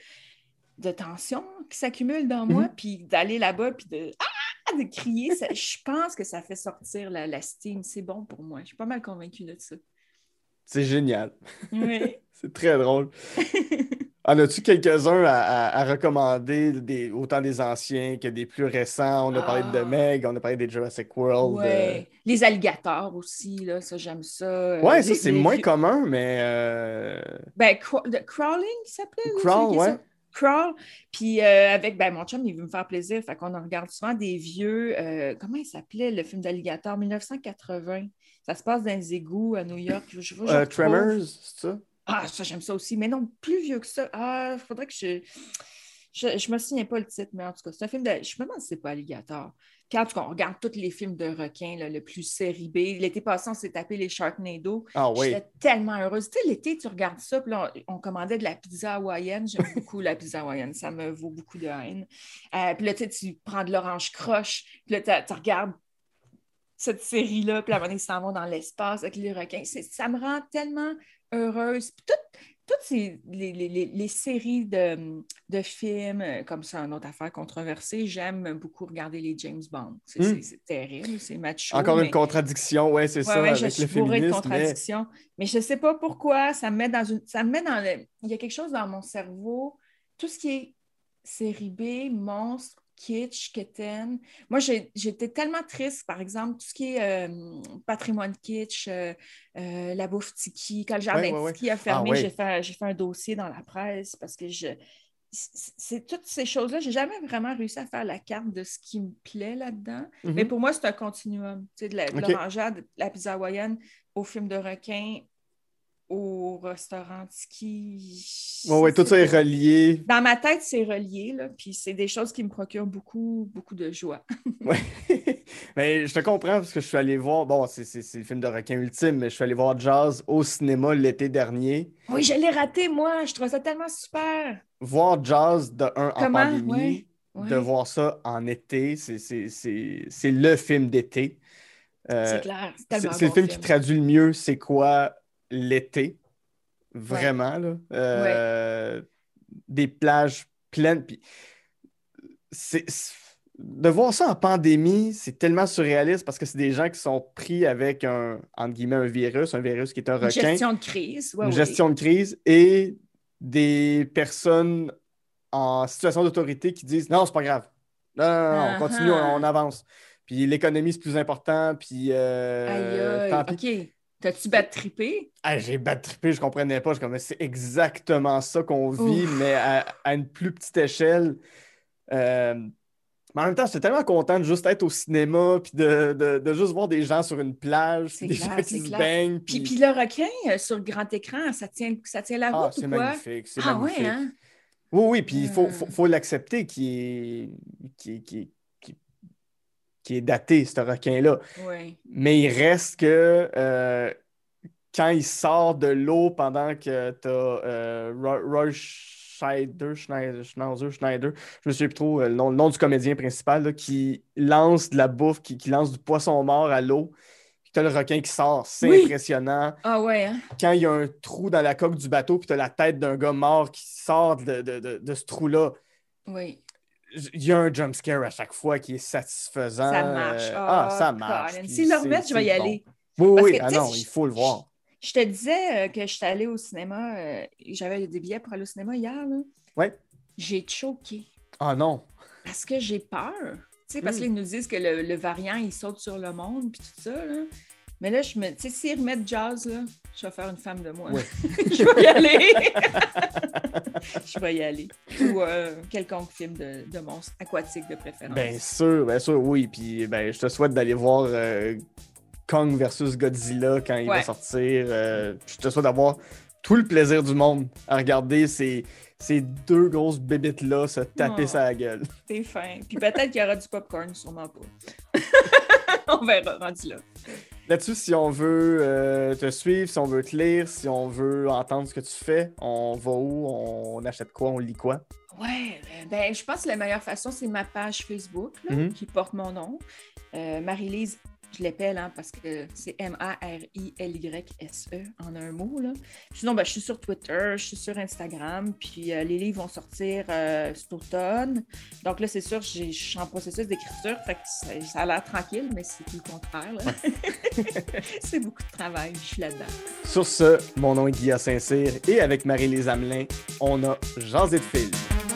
de tension qui s'accumule dans moi, puis d'aller là-bas, puis de, ah, de crier, ça- je pense que ça fait sortir la, la steam. C'est bon pour moi. Je suis pas mal convaincue de ça. C'est génial. Oui. C'est très drôle. En as-tu quelques-uns à, à- à recommander, des, autant des anciens que des plus récents? On a parlé de Ah. Meg, on a parlé des Jurassic World. Ouais. Les alligators aussi, là, ça, j'aime ça. euh, Euh, Ouais, ça, c'est les moins commun, mais. euh, Ben, Craw- de Crawling, il s'appelait? Crawl, ouais. Crawl? Puis euh, avec ben, mon chum, il veut me faire plaisir. Fait qu'on regarde souvent des vieux. euh, comment il s'appelait le film d'alligator 1980? Ça se passe dans les égouts à New York. Je, je, je euh, retrouve. Tremors, c'est ça? Ah, ça, j'aime ça aussi. Mais non, plus vieux que ça. Ah, il faudrait que je. Je, je me souviens pas le titre, mais en tout cas, c'est un film de. Je me demande si c'est pas Alligator. Puis en tout cas, on regarde tous les films de requins, là, le plus série B. L'été passé, on s'est tapé les Sharknado. Ah oui. J'étais tellement heureuse. Tu sais, l'été, tu regardes ça, puis là, on, on commandait de la pizza hawaïenne. J'aime beaucoup la pizza hawaïenne. Ça me vaut beaucoup de haine. Euh, puis là, tu sais, tu prends de l'orange croche, puis là, tu regardes cette série-là, puis à un moment donné, ils s'en vont dans l'espace avec les requins. Ça me rend tellement heureuse. Puis tout- toutes ces, les, les- les- les séries de, de films, euh, comme ça, une autre affaire controversée, j'aime beaucoup regarder les James Bond. C'est Hmm. terrible, c'est macho. Encore mais- une contradiction, ouais, c'est Ouais, ça, ouais, je avec suis le bourrée de mais-. Mais... je ne sais pas pourquoi, ça me met dans une. Ça me met dans le. Il y a quelque chose dans mon cerveau. Tout ce qui est série B, monstre, kitsch, keten. Moi, j'ai- j'étais tellement triste, par exemple, tout ce qui est euh, patrimoine kitsch, euh, euh, la bouffe tiki. Quand le jardin Ouais, ouais, ouais. tiki a fermé, Ah, ouais. j'ai fait, un dossier dans la presse parce que je. c'est- toutes ces choses-là. J'ai jamais vraiment réussi à faire la carte de ce qui me plaît là-dedans. Mais pour moi, c'est un continuum. Tu sais, de la- de la pizza hawaïenne, au film de requin, au restaurant tiki. Ouais, ouais, tout ça est relié. Dans ma tête, c'est relié, là, puis c'est des choses qui me procurent beaucoup, beaucoup de joie. Ouais. mais je te comprends parce que je suis allé voir, bon, c'est le film de requin ultime, mais je suis allé voir Jazz au cinéma l'été dernier. Oui, je l'ai raté, moi. Je trouvais ça tellement super. Voir Jazz de un en Comment? pandémie, Ouais, ouais. de voir ça en été, c'est- le film d'été. Euh, C'est clair. C'est le film qui traduit le mieux c'est quoi l'été. Vraiment, là. Euh, Des plages pleines. Puis c'est- de voir ça en pandémie, c'est tellement surréaliste parce que c'est des gens qui sont pris avec un, entre guillemets, un virus, un virus qui est un Une requin, gestion de crise. Ouais, une gestion de crise et des personnes en situation d'autorité qui disent non, c'est pas grave. Non, non, non, on continue, on, on avance. Puis l'économie, c'est plus important. Puis euh, Aïe, tant pis. T'as-tu battu trippé? Ah, j'ai battrippé, je comprenais pas. Je comme, c'est exactement ça qu'on vit, Ouf. mais à, à une plus petite échelle. Euh, mais en même temps, j'étais tellement content de juste être au cinéma, puis de, de- de juste voir des gens sur une plage, C'est puis des clair, gens c'est qui se baignent. Puis, puis- le requin, euh, sur le grand écran, ça tient, ça tient la Ah, route c'est ou quoi? magnifique, c'est Ah magnifique. ouais, hein? Oui, oui, puis il faut, Hmm. faut, faut l'accepter qui est, qui, qui, qui, qui est daté, ce requin-là. Oui. Mais il reste que euh, quand il sort de l'eau pendant que tu as Roy Schneider, Schneider, Schnauzer, Schneider, je me souviens plus trop euh, le nom, le nom du comédien principal, là, qui lance de la bouffe, qui, qui lance du poisson mort à l'eau. Puis tu as le requin qui sort, c'est Oui. impressionnant. Ah ouais, hein? Quand il y a un trou dans la coque du bateau, puis tu as la tête d'un gars mort qui sort de, de- de- de ce trou-là, Oui. Il y a un jump scare à chaque fois qui est satisfaisant. Ça marche. Ah, ça Oh, marche. S'ils le remettent, je vais y bon. aller. Oui, Parce oui, que, ah non, il faut le voir. Je te disais euh, que j'étais allée au cinéma. euh, J'avais des billets pour aller au cinéma hier. Là. Ouais. J'ai choqué Ah non. parce que j'ai peur. Tu sais, parce Mm. qu'ils nous disent que le, le variant, il saute sur le monde puis tout ça. Là. Mais là, je me. Tu sais, s'ils remettent jazz, là, je vais faire une femme de moi. Ouais. je vais y aller. je vais y aller. Ou euh, quelconque film de, de monstre aquatique de préférence. Bien sûr, bien sûr, oui. Puis ben, je te souhaite d'aller voir euh, Kong versus Godzilla quand il va sortir. Euh, je te souhaite d'avoir tout le plaisir du monde à regarder ces, ces deux grosses bébites-là se taper Oh. sa gueule. T'es fin. Puis peut-être qu'il y aura du popcorn, sûrement pas. On verra, rendu là. Là-dessus, si on veut euh, te suivre, si on veut te lire, si on veut entendre ce que tu fais, on va où? On achète quoi? On lit quoi? Ouais, euh, ben, je pense que la meilleure façon, c'est ma page Facebook là, Mhm. qui porte mon nom. Euh, Marie-Lise Je l'appelle hein, parce que c'est M-A-R-I-L-Y-S-E en un mot. Là. Sinon, ben, je suis sur Twitter, je suis sur Instagram, puis euh, les livres vont sortir euh, cet automne. Donc là, c'est sûr, je suis en processus d'écriture, fait que ça, a l'air tranquille, mais c'est tout le contraire. c'est beaucoup de travail, je suis là-dedans. Sur ce, mon nom est Guillaume Saint-Cyr et avec Marie-Lise Amelin, on a Jasé de.